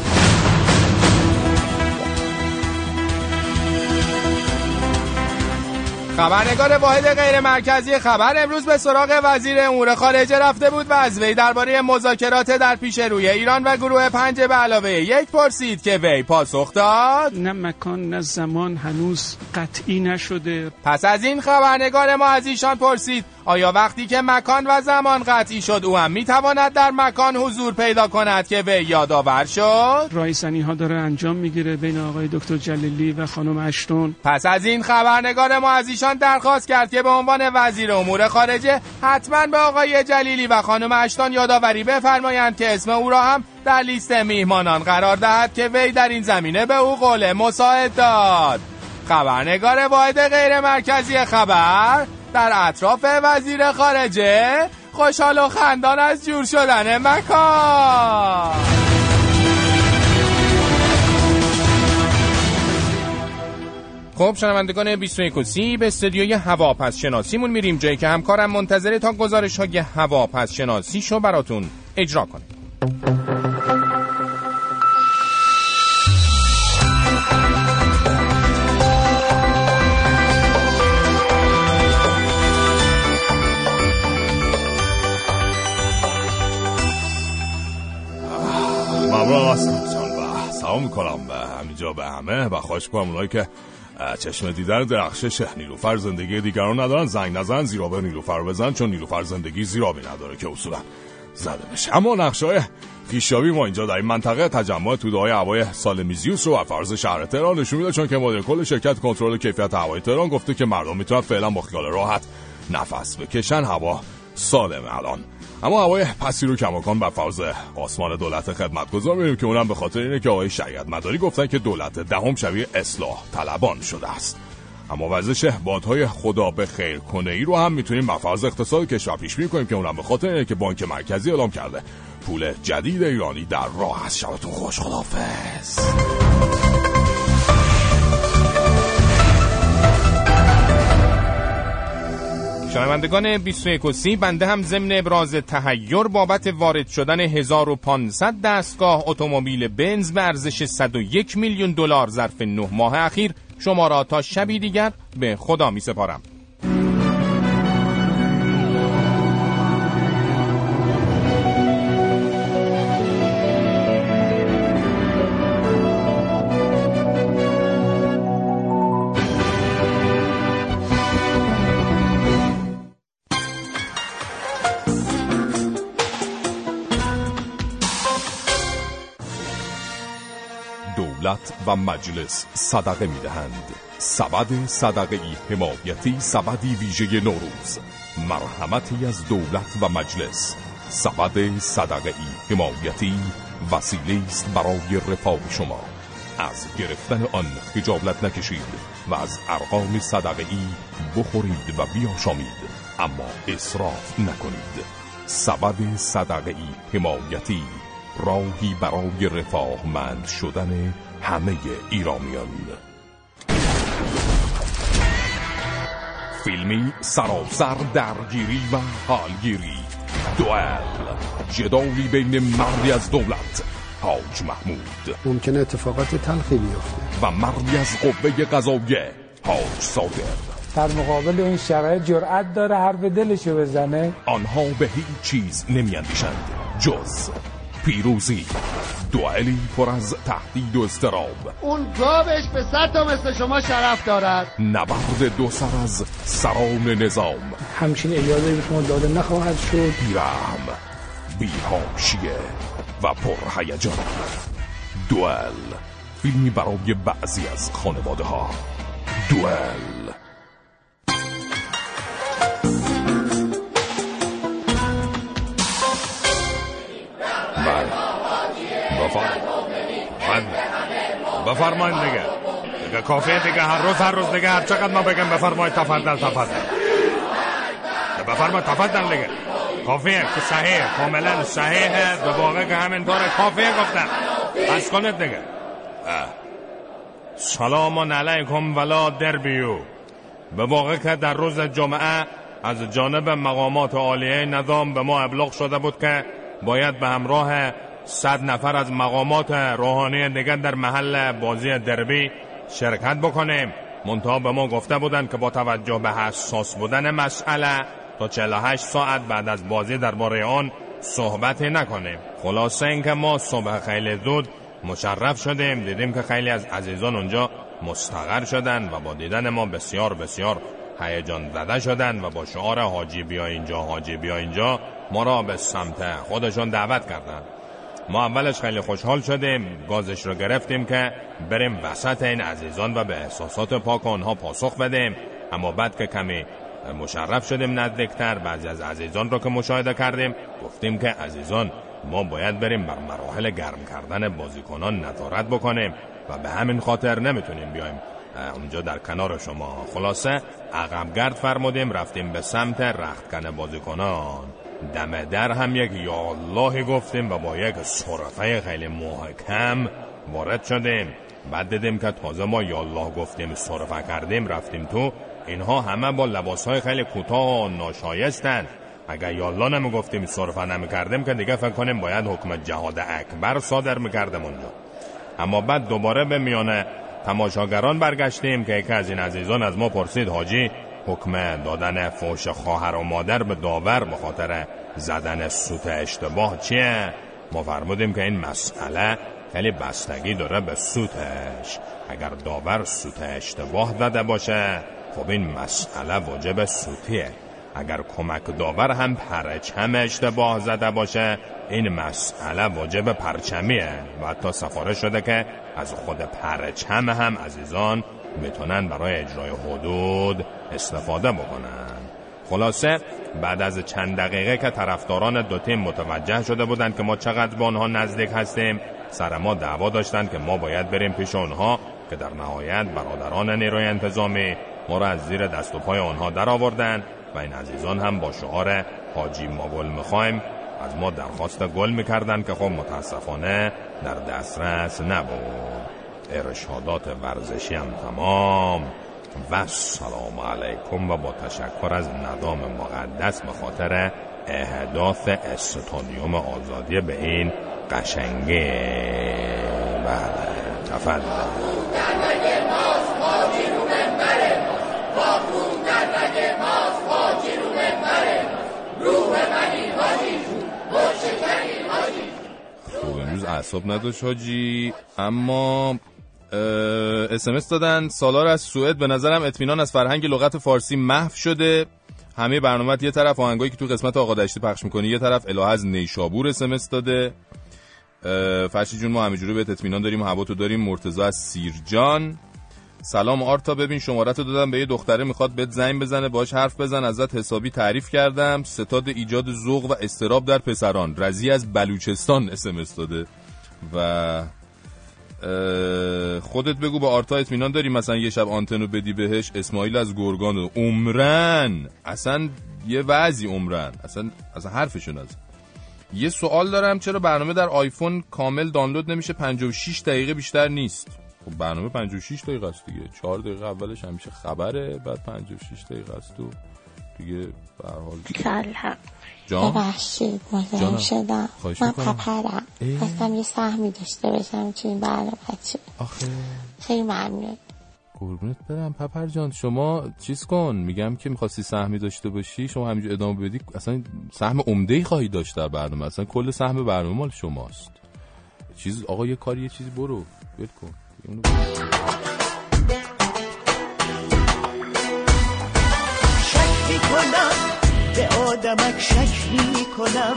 S1: خبرنگار واحد غیر مرکزی خبر امروز به سراغ وزیر امور خارجه رفته بود و از وی درباره مذاکرات در پیش روی ایران و گروه پنج به علاوه یک پرسید که وی پاسخ داد.
S26: نه مکان نه زمان هنوز قطعی نشده.
S1: پس از این خبرنگار ما از ایشان پرسید آیا وقتی که مکان و زمان قطعی شد او هم می‌تواند در مکان حضور پیدا کند که وی یادآور شد؟
S26: رایزنی ها داره انجام می‌گیره بین آقای دکتر جلیلی و خانم اشتون.
S1: پس از این خبرنگار ما از ایشان درخواست کرد که به عنوان وزیر امور خارجه حتما به آقای جلیلی و خانم اشتان یادآوری بفرمایند که اسم او را هم در لیست میهمانان قرار دهد که وی در این زمینه به او قول مساعد داد. خبرنگار واحد غیر مرکزی خبر در اطراف وزیر خارجه خوشحال و خندان از جور شدن مکان. خب شنوندگان 21 سی به استودیوی هواپس شناسیمون میریم جایی که همکارم منتظره تا گزارش های هواپس شناسی شو براتون اجرا کنه.
S27: سلام می‌کنم به همینجا به همه و خواهش کنم اونایی که چشم دیدن درخشش نیلوفر زندگی دیگران ندارن زنگ نزن زیرا به نیلوفر بزن چون نیلوفر زندگی زیرابی نداره که اصولا زده بشه. اما نقشه های ما اینجا در این منطقه تجمع توده های هوای سال میزیوس رو و فرض شهر تهران نشون میده چون که مدیر کل شرکت کنترل کیفیت هوای تهران گفته که مردم می‌تونن فعلا با خیال راحت نفس بکشن هوا سالمه الان. اما هوای پسی رو کماکان بر فرض آسمان دولت خدمتگزار می‌بینیم که اونم به خاطر اینه که آقای شریعت مداری گفتن که دولت دهم شبیه اصلاح طلبان شده است. اما ورزش بادهای خدا به خیر کنه ای رو هم می‌تونیم فرض اقتصاد کشور پیش بینی کنیم که اونم به خاطر اینه که بانک مرکزی اعلام کرده. پول جدید ایرانی در راه است. شبتون خوش خدافظ
S1: شنوندگان 21 سی بنده هم ضمن ابراز تهیر بابت وارد شدن 1500 دستگاه اتومبیل بنز به ارزش 101 میلیون دلار ظرف 9 ماه اخیر شما را تا شبی دیگر به خدا می سپارم
S28: و مجلس صدقه می دهند سبد صدقه حمایتی سبدی ویژه نوروز. مرحمتی از دولت و مجلس. سبد صدقه حمایتی وسیله است برای رفاه شما. از گرفتن آن خجالت نکشید و از ارقام صدقه ای بخورید و بیاشامید. اما اصراف نکنید. سبد صدقه ای حمایتی راهی برای رفاهمند شدن همه ایرانیان فیلمی سراسر درگیری و حالگیری. دوئل جدالی بین مردی از دولت حاج محمود.
S29: ممکنه اتفاقات تلخی بیفته.
S28: و مردی از قوه قضاییه حاج صادق.
S30: در مقابل این شرایط جرأت داره حرف دلشو بزنه.
S28: آنها به هیچ چیز نمیاندیشند جز پیروزی. دوئلی پر از تهدید و استراب
S31: اون گابش به صد تا مثل شما شرف دارد.
S28: نبرد دو سر از سران نظام.
S30: همچین اجازه به شما داده نخواهد شد.
S28: بیرحم بیهاشیه و پرهیجان دوئل فیلمی برای بعضی از خانواده ها دوئل بفرمایید دیگه. دیگه کافیه دیگه هر روز هر روز دیگه هر چقدر ما بگم بفرمایید تفضل تفضل. بفرمایید تفضل دیگه. کافیه که صحیح کاملا صحیحه به واقع که همینطوره. کافیه گفتم از کنید دیگه. سلام علیکم ولا دربیو. به واقع که در روز جمعه از جانب مقامات عالیه نظام به ما ابلاغ شده بود که باید به همراه صد نفر از مقامات روحانی دیگر در محل بازی دربی شرکت بکنیم. منتها به ما گفته بودند که با توجه به حساس بودن مسئله تا 48 ساعت بعد از بازی درباره آن صحبت نکنیم. خلاصه اینکه ما صبح خیلی زود مشرف شدیم. دیدیم که خیلی از عزیزان اونجا مستقر شدن و با دیدن ما بسیار بسیار هیجان زده شدن و با شعار حاجی بیا اینجا حاجی بیا اینجا ما را به سمت خودشون دعوت کردن ما اولش خیلی خوشحال شدیم گازش رو گرفتیم که بریم وسط این عزیزان و به احساسات پاک آنها پاسخ بدیم. اما بعد که کمی مشرف شدیم نزدیکتر بعضی از عزیزان رو که مشاهده کردیم گفتیم که عزیزان ما باید بریم بر مراحل گرم کردن بازیکنان نظارت بکنیم و به همین خاطر نمی‌تونیم بیایم اونجا در کنار شما. خلاصه عقب گرد فرمودیم رفتیم به سمت رختکن بازیکنان. دم در هم یک یا اللهی گفتیم و با یک صرفه خیلی محکم وارد شدیم. بعد دیدیم که تازه ما یا الله گفتیم صرفه کردیم رفتیم تو. اینها همه با لباس های خیلی کوتاه و ناشایستن. اگر یالله نمی گفتیم صرفه نمی کردیم که دیگه فکر کنیم باید حکم جهاد اکبر صادر می کردم اونجا. اما بعد دوباره به میانه تماشاگران برگشتیم که یکی از این عزیزان از ما پرسید حاجی حکم دادن فوش خواهر و مادر به داور به خاطر زدن سوت اشتباه چیه؟ ما فرمودیم که این مسئله خیلی بستگی داره به سوتش. اگر داور سوت اشتباه زده باشه خب این مسئله واجب سوتیه. اگر کمک داور هم پرچم اشتباه زده باشه این مسئله واجب پرچمیه. و حتی سفارش شده که از خود پرچم هم عزیزان می‌تونن برای اجرای حدود استفاده بکنن. خلاصه بعد از چند دقیقه که طرفداران دو تیم متوجه شده بودند که ما چقدر به آنها نزدیک هستیم سر ما دعوا داشتند که ما باید بریم پیش آنها که در نهایت برادران نیروی انتظامی ما را از زیر دست و پای آنها در آوردن و این عزیزان هم با شعار حاجی ما گل می‌خوایم از ما درخواست گل می‌کردن که خب متاسفانه در دسترس نبود. ارشادات ورزشی هم تمام. و سلام علیکم و با تشکر از ندام مقدس به خاطر اهداف استادیوم آزادی به این قشنگه. بله تفضل.
S1: امروز اعصاب نداشت حاجی اما اسمس دادن. سالار از سوئد. به نظرم اطمینان از فرهنگ لغت فارسی محو شده. همه برنامه یه طرف آهنگایی که تو قسمت آقا دشتی پخش می‌کنی یه طرف الهه از نیشابور اسمس داده. فرشی جون ما همینجوری بهت اطمینان داریم و هوا تو داریم. مرتضی از سیرجان سلام آرتا ببین شمارت رو دادم به یه دختره می‌خواد بهت زنگ بزنه باش حرف بزن ازت حسابی تعریف کردم. ستاد ایجاد ذوق و استراب در پسران. رزی از بلوچستان اسمس داده. و خودت بگو با آرتا اطمینان داری مثلا یه شب آنتنو بدی بهش اسماعیل از گرگان عمرن! اصلا یه وضعی عمرن. اصلا اصلا حرفشون از یه سوال دارم چرا برنامه در آیفون کامل دانلود نمیشه؟ 56 دقیقه بیشتر نیست. خب برنامه 56 دقیقه است دیگه. 4 دقیقه اولش همیشه خبره بعد 56 دقیقه است و دیگه به هر حال جان؟
S32: ببخشید. مزاحم شدم.
S1: خواهش
S32: من. پپرم. خواستم یه سهمی داشته باشم تو این برنامه چه.
S1: آخه.
S32: خیلی ممنون.
S1: قربونت برم پپر جان. شما چیز کن. میگم که می‌خواستی سهمی داشته باشی شما همینجور ادامه بدی. اصلا سهم عمده ای خواهی داشت در برنامه. اصلا کل سهم برنامه مال شماست. چیز آقا یه کاری یه چیزی برو. ول کن.
S8: به آدمک شک می‌کنم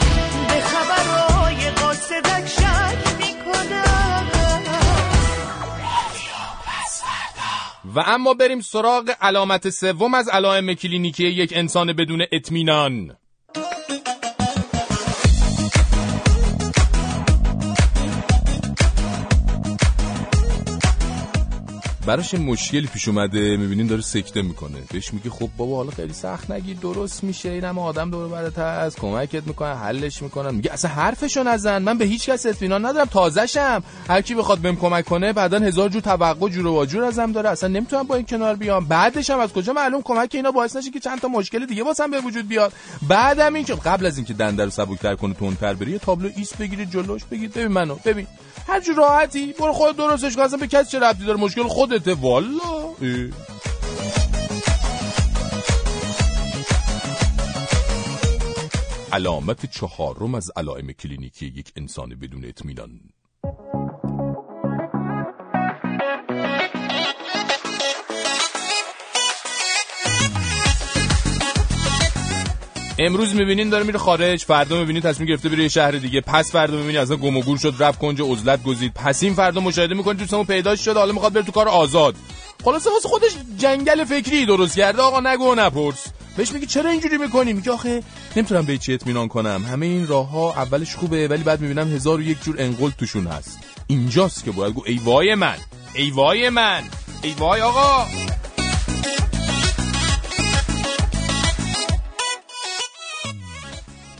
S8: به خبرهای قاصدک شک می‌کنم.
S1: و اما بریم سراغ علامت سوم از علائم کلینیکی یک انسان بدون اطمینان. براش یه مشکلی پیش اومده می‌بینین داره سکته می‌کنه. بهش میگه خب بابا حالا خیلی سخت نگیر درست میشه این هم آدم دور برات هست کمکت می‌کنه حلش می‌کنن میگه اصلا حرفشو نزن من به هیچ کس اطمینان ندارم تازشم هر کی بخواد بهم کمک کنه بعدا هزار جور توقع جور و واجور ازم داره. اصلا نمی‌تونم با این کنار بیام. بعدش هم از کجا معلوم کمک اینا باعث نشه که چند تا مشکل دیگه واسم به وجود بیاد. بعدم این که قبل از اینکه دنده رو سبکتر کنه تندتر بری یه تابلو ایس بگیری جلوش بگید ببین منو ببین. هر راحتی برو خود درستش کن اصلا به کسی چه ربطی داره؟ مشکل خودته والا. علامت چهارم از علائم کلینیکی یک انسان بدون اطمینان امروز می‌بینین داره میره خارج فردا می‌بینین تصمیم گرفته بره شهر دیگه. پس فردا می‌بینی اصلا گم و شد رفت کنج عزلت گزید. پس این فردا مشاهده می‌کنی دوستمون پیداش شده حالا می‌خواد بره تو کار آزاد. خلاصه واسه خودش جنگل فکری درست کرده. آقا نگو و نپرس. بهش میگی چرا اینجوری می‌کنی؟ میگه آخه نمی‌تونم به چی اطمینان کنم. همه این راه ها اولش خوبه ولی بعد می‌بینم هزار و یک جور انقل توشون هست. اینجاست که باید گو ای وای من ای وای من ای وای آقا.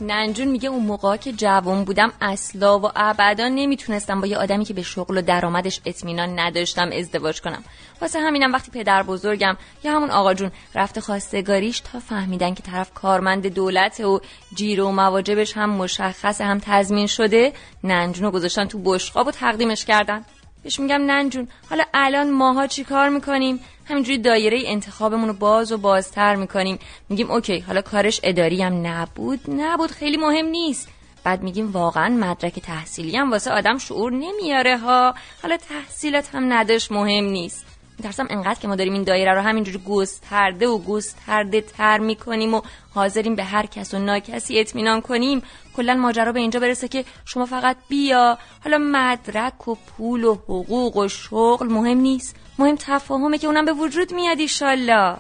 S12: ننجون میگه اون موقع که جوان بودم اصلا و ابدا نمی‌تونستم با یه آدمی که به شغل و درآمدش اطمینان نداشتم ازدواج کنم. واسه همینم وقتی پدر بزرگم یا همون آقا جون رفته خواستگاریش تا فهمیدن که طرف کارمند دولت و جیر و مواجبش هم مشخص هم تضمین شده ننجون رو گذاشتن تو بشقاب و تقدیمش کردن. بهش میگم ننجون. حالا الان ماها چی کار می‌کنیم؟ همینجوری دایره انتخابمون رو باز و بازتر می‌کنیم. میگیم اوکی حالا کارش اداری هم نبود. نبود خیلی مهم نیست. بعد میگیم واقعا مدرک تحصیلی هم واسه آدم شعور نمیاره ها. حالا تحصیلات هم نداشت مهم نیست. میترسم انقدر که ما داریم این دایره رو همینجوری گسترده و گسترده تر می‌کنیم و حاضریم به هر کس و ناکسی اطمینان کنیم. کلا ماجرا به اینجا برسه که شما فقط بیا. حالا مدرک و پول و حقوق و شغل مهم نیست. مهم تفاهمه که اونم به وجود میاد ایشالله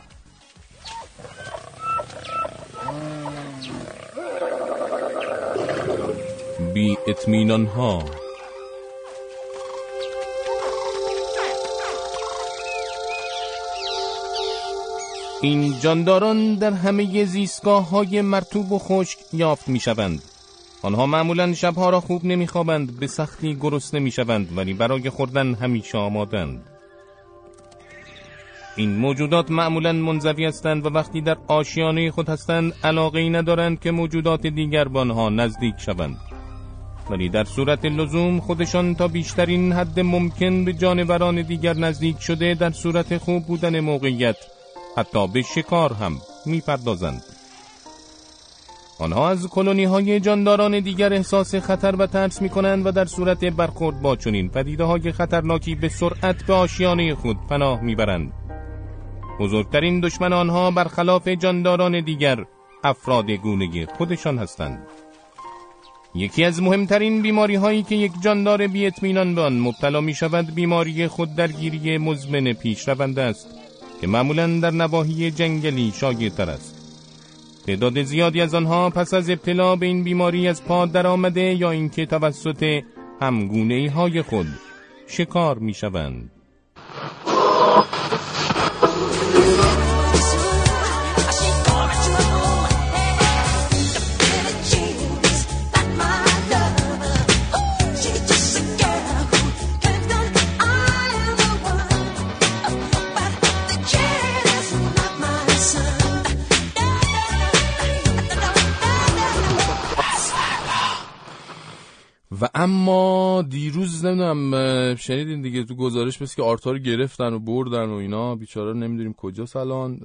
S1: بی اطمینان ها این جانداران در همه زیستگاه های مرتوب و خشک یافت می شوند. آنها معمولا شبها را خوب نمی خوابند به سختی گرسنه می شوند ولی برای خوردن همیشه آمادند. این موجودات معمولا منزوی هستند و وقتی در آشیانه خود هستند علاقه ندارند که موجودات دیگر به آنها نزدیک شوند. ولی در صورت لزوم خودشان تا بیشترین حد ممکن به جانوران دیگر نزدیک شده در صورت خوب بودن موقعیت حتی به شکار هم می‌پردازند. آنها از کلونی های جانداران دیگر احساس خطر و ترس می کنند و در صورت برخورد با چنین پدیده های خطرناکی به سرعت به آشیانه خود پناه می‌برند. بزرگترین دشمن آنها برخلاف جانداران دیگر افراد گونه خودشان هستند. یکی از مهمترین بیماری هایی که یک جاندار بی اطمینان به آن مبتلا می شود بیماری خود درگیری مزمن پیش است که معمولا در نواحی جنگلی شایع تر است تعداد زیادی از آنها پس از ابتلا به این بیماری از پا در آمده یا اینکه توسط همگونه های خود شکار می شوند. اما دیروز نمی‌دونم شنیدین دیگه تو گزارش بس که آرتا رو گرفتن و بردن و اینا. بیچاره نمی‌دونیم کجا سلان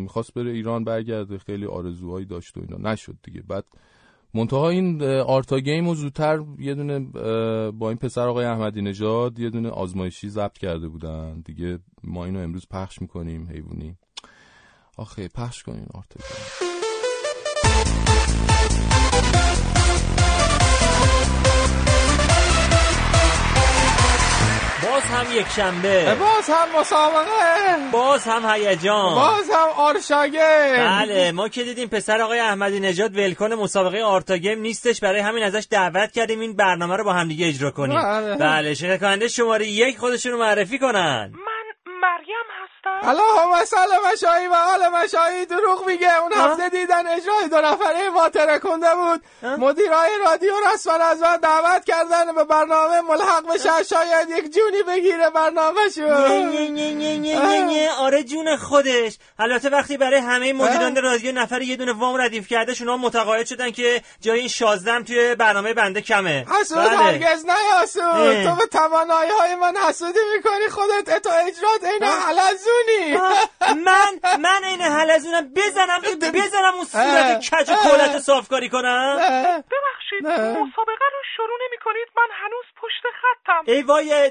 S1: می‌خواست بره ایران برگرده. خیلی آرزوهایی داشت و اینا. نشد دیگه. بعد منتها این آرتا گیم زودتر یه دونه با این پسر آقای احمدی نژاد یه دونه آزمایشی ضبط کرده بودن. دیگه ما اینو امروز پخش می‌کنیم حیوانی آخه پخش کنین آرتا گیم.
S33: باز هم یک شنبه.
S1: باز هم مسابقه.
S33: باز هم هیجان.
S1: باز هم آرتا گیم
S33: بله ما که دیدیم پسر آقای احمدی نژاد ولکن مسابقه آرتا گیم نیستش. برای همین ازش دعوت کردیم این برنامه رو با همدیگه اجرا کنیم.
S1: بله,
S33: بله شرکت کننده شماره یک خودشون رو معرفی کنن.
S34: من مریم هستم
S1: اللهم صل مشایی و آل مشایی دروغ میگه. اون هفته دیدن اجرای دو نفره ما ترکونده بود. مدیرای رادیو رسما از من دعوت کردن به برنامه ملحق بشه شاید یک جونی بگیره برنامه شو
S33: آره جون خودش. البته وقتی برای همه مدیران رادیو نفر یه دونه وام ردیف کرده شما متقاعد شدن که جای این 16 توی برنامه بنده کمه.
S1: حسود هرگز نه حسود. تو به توانایی های من حسودی می‌کنی خودت تو اجرات این حلزونی
S33: من من این حلزونم بزنم بزنم اون صورت کج و کولت صافکاری کنم.
S34: ببخشید مسابقه رو شروع نمی کنید من هنوز پشت خطم.
S33: ای وای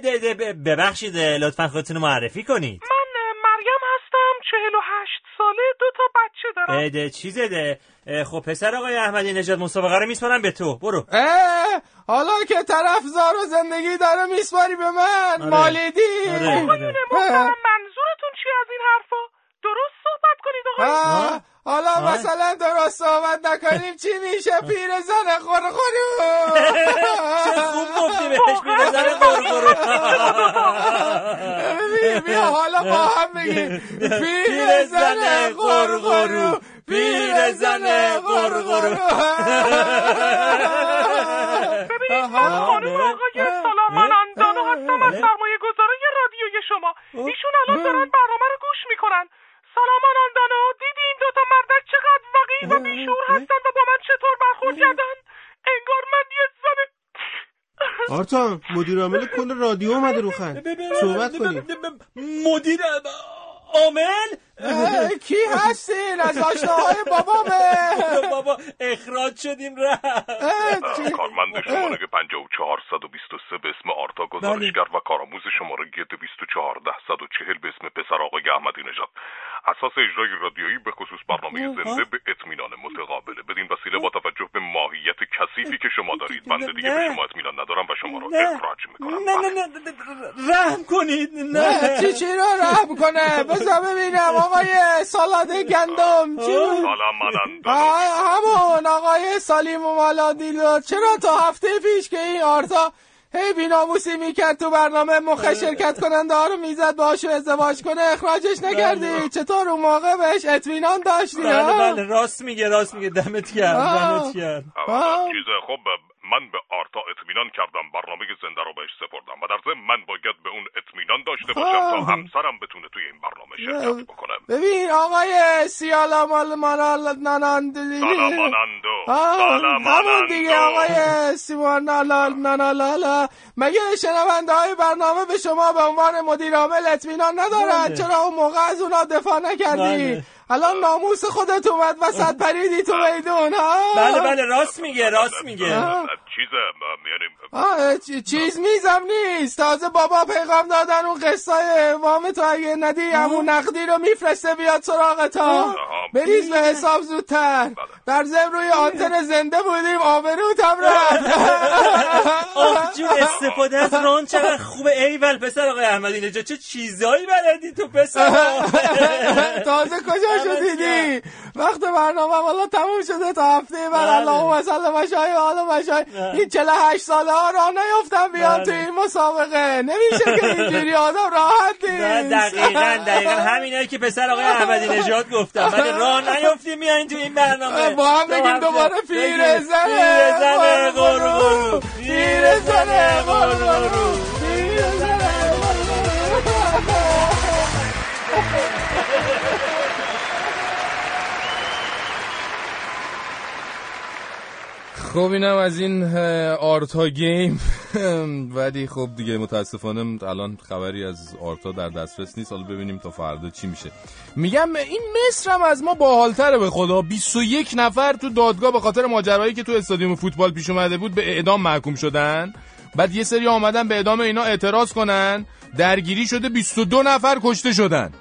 S33: ببخشید لطفا خودتون معرفی کنید.
S34: من مریم هستم 48 ساله دو تا بچه دارم.
S33: ده چیزه ده. خب پسر آقای احمدی نژاد مسابقه رو میسپارم به تو. برو.
S1: حالا که طرف زار و زندگی داره میسپاری به من
S33: آره.
S1: مالیدی.
S33: آره.
S34: آقایون محترم منظورتون چی از این حرفا؟ درست صحبت کنید آقایون
S1: حالا مثلا درست صحبت نکنیم چی میشه؟ پیرزن خورخورو
S33: چه خوب گفتی بهش پیرزن خورخورو
S1: بیا حالا با هم بگیم. پیرزن خورخورو پیرزن خورخورو
S34: ببینید من خانم آقای سلامان اندانو هستم از سرمایه گذاره رادیوی شما. ایشون الان دارن برنامه رو گوش می‌کنن. سلامان اندانو دیدی این دوتا مردک چقدر وقیح و بیشور هستن و با من چطور برخورد کردن؟ انگار من یه زن
S35: آرتان مدیر عامل کل رادیو اومده رو خط صحبت کنیم.
S33: مدیر عامل؟
S1: کی هستین؟ از آشناهای بابامه
S33: بابا اخراج شدیم رفت.
S28: کارمند شماره 54123 به اسم آرتا گزارشگر و کارآموز شماره 224140 به اسم پسر آقای احمدی نژاد. اساس اجرای رادیویی به خصوص برنامه زنده به اطمینان متقابله بدین وسیله با توجه به ماهیت کثیفی که شما دارید. بنده دیگه به شما اطمینان ندارم و شما را اخراج می‌کنم.
S33: نه نه نه رحم کنید. نه.
S1: چی چی رو رحم کنه؟ بذار ببینم آقای سالاد گندم چی؟ همون آقای سالیم و مالادیلو چرا تا هفته پیش که این آرتا هی بیناموسی می‌کرد تو برنامه مخه شرکت کننده ها رو می‌زد باشو ازدواج کنه اخراجش نکردی؟ چطور اون موقع بهش اطمینان داشتی؟
S33: بله بله راست میگه راست میگه. دمت گرم دمت
S28: چیز خب من به اطمینان کردم برنامه زنده رو بهش سپردم و در ضمن من باید به اون اطمینان داشته باشم تا همسرم بتونه توی این برنامه شرکت بکنم
S1: ببین آقای سیالا مال ناناندلی
S28: سلامانندو
S1: همون دیگه آقای سیمانالال نانالالا مگه شنونده های برنامه به شما به عنوان مدیر عامل اطمینان ندارن؟ چرا اون موقع از اونا دفاع نکردی؟ الان ناموس خودت اومد وسط پریدی تو میدون ها؟
S33: بله بله راست میگه راست میگه.
S28: چیزه یعنی
S1: چیز میزم نیست. تازه بابا پیغام دادن اون قصای وام تو اگه ندی همون نقدی رو میفرسته بیاد سراغ تا بریز به حساب زودتر. در ضمن روی آنتن زنده بودیم آبروتم رفت.
S33: آخ جون استفاده از ران چقدر خوبه. ایول پسر آقای احمدی نژاد چه چیزایی بلدی تو پسر.
S1: تازه کجا شدیدی وقت برنامه والا تموم شده تا هفته بعد.
S33: بله.
S1: اللهم صل مشای حالا مشای این 48 ساله ها راه نیفتم بیان
S33: بله.
S1: تو این مسابقه. نمیشه که اینجوری آدم راحت نیست.
S33: دقیقا دقیقا. همینایی که پسر آقای احمدی نژاد گفتم. ولی راه نیفتیم میایین تو این برنامه.
S1: با هم بگیم. دوباره. پیرزن.
S33: پیرزن غرور. پیرزن غرور.
S1: خب اینم از این آرتا گیم. ولی خب دیگه متاسفانه الان خبری از آرتا در دسترس نیست. حالا ببینیم تا فردا چی میشه. میگم این مصر هم از ما باحالتره به خدا. 21 نفر تو دادگاه به خاطر ماجرایی که تو استادیوم فوتبال پیش اومده بود به اعدام محکوم شدن. بعد یه سری آمدن به اعدام اینا اعتراض کنن. درگیری شده 22 نفر کشته شدن.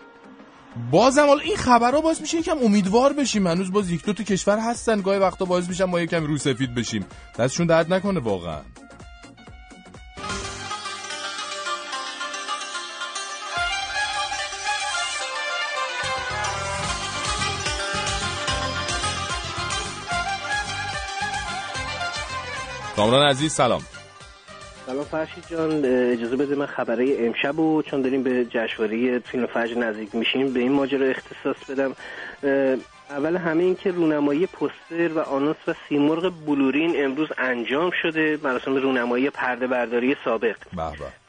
S1: بازم حالا این خبرها باعث میشه یکم امیدوار بشیم. هنوز باز یک دو کشور هستن. گاهی وقتا باعث میشن ما یکم رو سفید بشیم. دستشون درد نکنه واقعا. کامران عزیز سلام.
S36: سلام فرشید جان اجازه بده من خبره امشب و چون داریم به جشنواره فیلم فجر نزدیک میشیم به این ماجرا اختصاص بدم. اول همه این که رونمایی پوستر و آنونس و سیمرغ بلورین امروز انجام شده مراسم رونمایی پرده برداری سابق.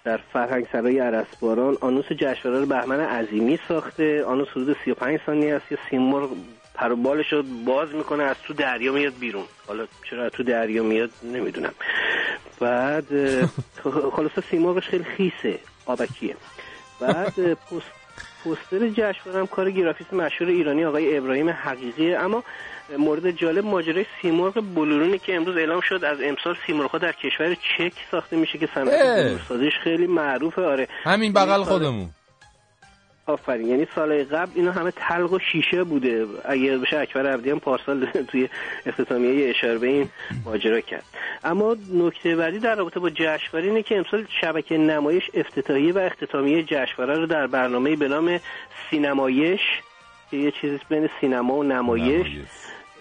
S36: در فرهنگ سرای عرسباران آنوس جشنواره رو بهمن عظیمی ساخته. آنوس حدود 35 ثانیه است که سیمرغ پر و بالش رو باز می‌کنه از تو دریا میاد بیرون. حالا چرا تو دریا میاد نمی‌دونم. بعد خلاصه سیمرغش خیلی خیسه آبکیه. بعد پست پوستر جشنواره هم کار گرافیست مشهور ایرانی آقای ابراهیم حقیقیه. اما مورد جالب ماجرای سیمرغ بلورونی که امروز اعلام شد از امسال سیمرغ در کشور چک ساخته میشه که صنعت. بلورسازیش خیلی معروفه. آره.
S1: همین بغل خودمون.
S36: آفرین. یعنی سال قبل اینا همه تلق و شیشه بوده. اگه بشه اکبر عبدی هم پارسال توی اختتامیه اشاره به این ماجرا کرد. اما نکته بعدی در رابطه با جشنواره اینه که امسال شبکه نمایش افتتاحیه و اختتامیه جشنواره رو در برنامه به نام سینمایش که یه چیزی بین سینما و نمایش.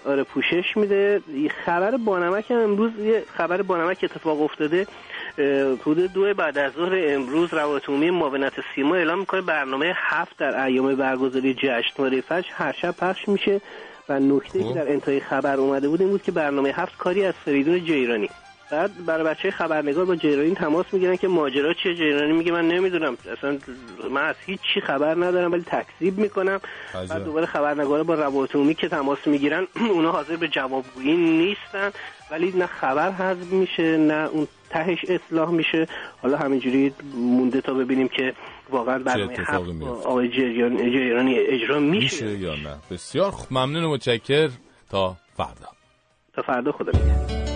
S36: آره پوشش میده. خبر بانمک هم امروز یه خبر بانمک اتفاق افتاده. حدود دو بعد از ظهر امروز روابط عمومی معاونت سیما اعلام می‌کنه برنامه هفت در ایام برگزاری جشنواره فجر هر شب پخش میشه. و نکته که در انتهای خبر اومده بود این بود که برنامه هفت کاری از فریدون جیرانی. بعد برای بچه خبرنگار با جیرانی تماس می‌گیرن که ماجرا چیه. جیرانی میگه من نمی‌دونم. اصلا من از هیچ چی خبر ندارم ولی تکذیب می‌کنم. بعد دوباره خبرنگارا با روابط عمومی که تماس می‌گیرن اونا حاضر به جوابگویی نیستن. ولی نه خبر حذف میشه نه اون تهش اصلاح میشه. حالا همینجوری مونده تا ببینیم که واقعا برنامه هفت. آقای جریان- جیرانی اجرا میشه.
S1: میشه یا نه؟ بسیار ممنون و متشکر. تا فردا.
S36: تا فردا خدا نگهدار.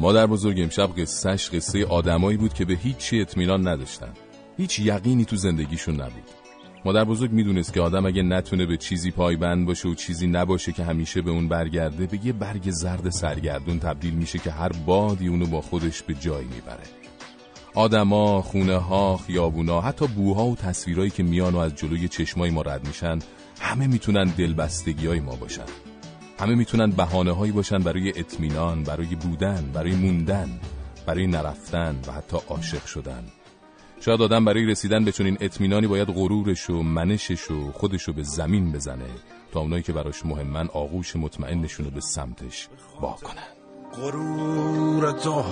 S1: مادر بزرگ امشب قصهش قصه آدمایی بود که به هیچی اطمینان نداشتن. هیچ یقینی تو زندگیشون نبود. مادر بزرگ می‌دونست که آدم اگه نتونه به چیزی پایبند باشه و چیزی نباشه که همیشه به اون برگرده به یه برگ زرد سرگردون تبدیل میشه که هر بادی اونو با خودش به جایی می‌بره. آدما، خونه ها، خیابونا، حتی بوها و تصویرایی که میان و از جلوی چشمای ما رد میشن همه می‌تونن دلبستگی های ما باشن. همه می‌تونن بهانه هایی باشن برای اطمینان، برای بودن، برای موندن، برای نرفتن و حتی عاشق شدن. شاید آدم برای رسیدن به چنین اطمینانی باید غرورش و منشش و خودش رو به زمین بزنه تا اونایی که براش مهمن آغوش مطمئنشون رو به سمتش وا کنن.
S37: غرور تو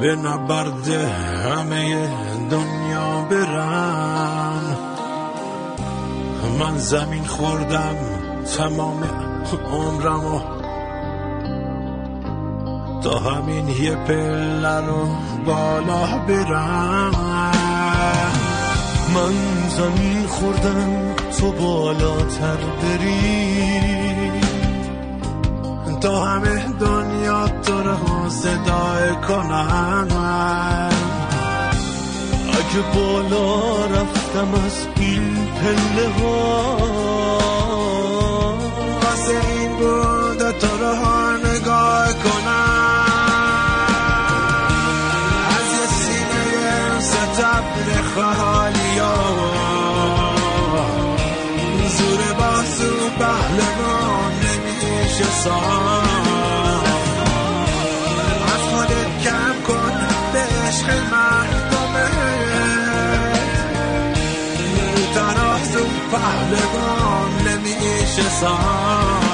S37: به نبرد همه دنیا برم من زمین خوردم تمام عمرم و تا همین یه پله رو بالا برم.
S2: من زمین خوردم تو بالاتر بری.
S37: تا همه دنیا تو رو صدای کنم.
S2: اگه بالا رفتم از این پله ها
S37: بود تو رو نگاه کنم. از یه سینه ستبر خالی ها زور بازو پهلوان نمیشه سام از خودت کم کن به عشق مردمه ترازو پهلوان نمیشه سام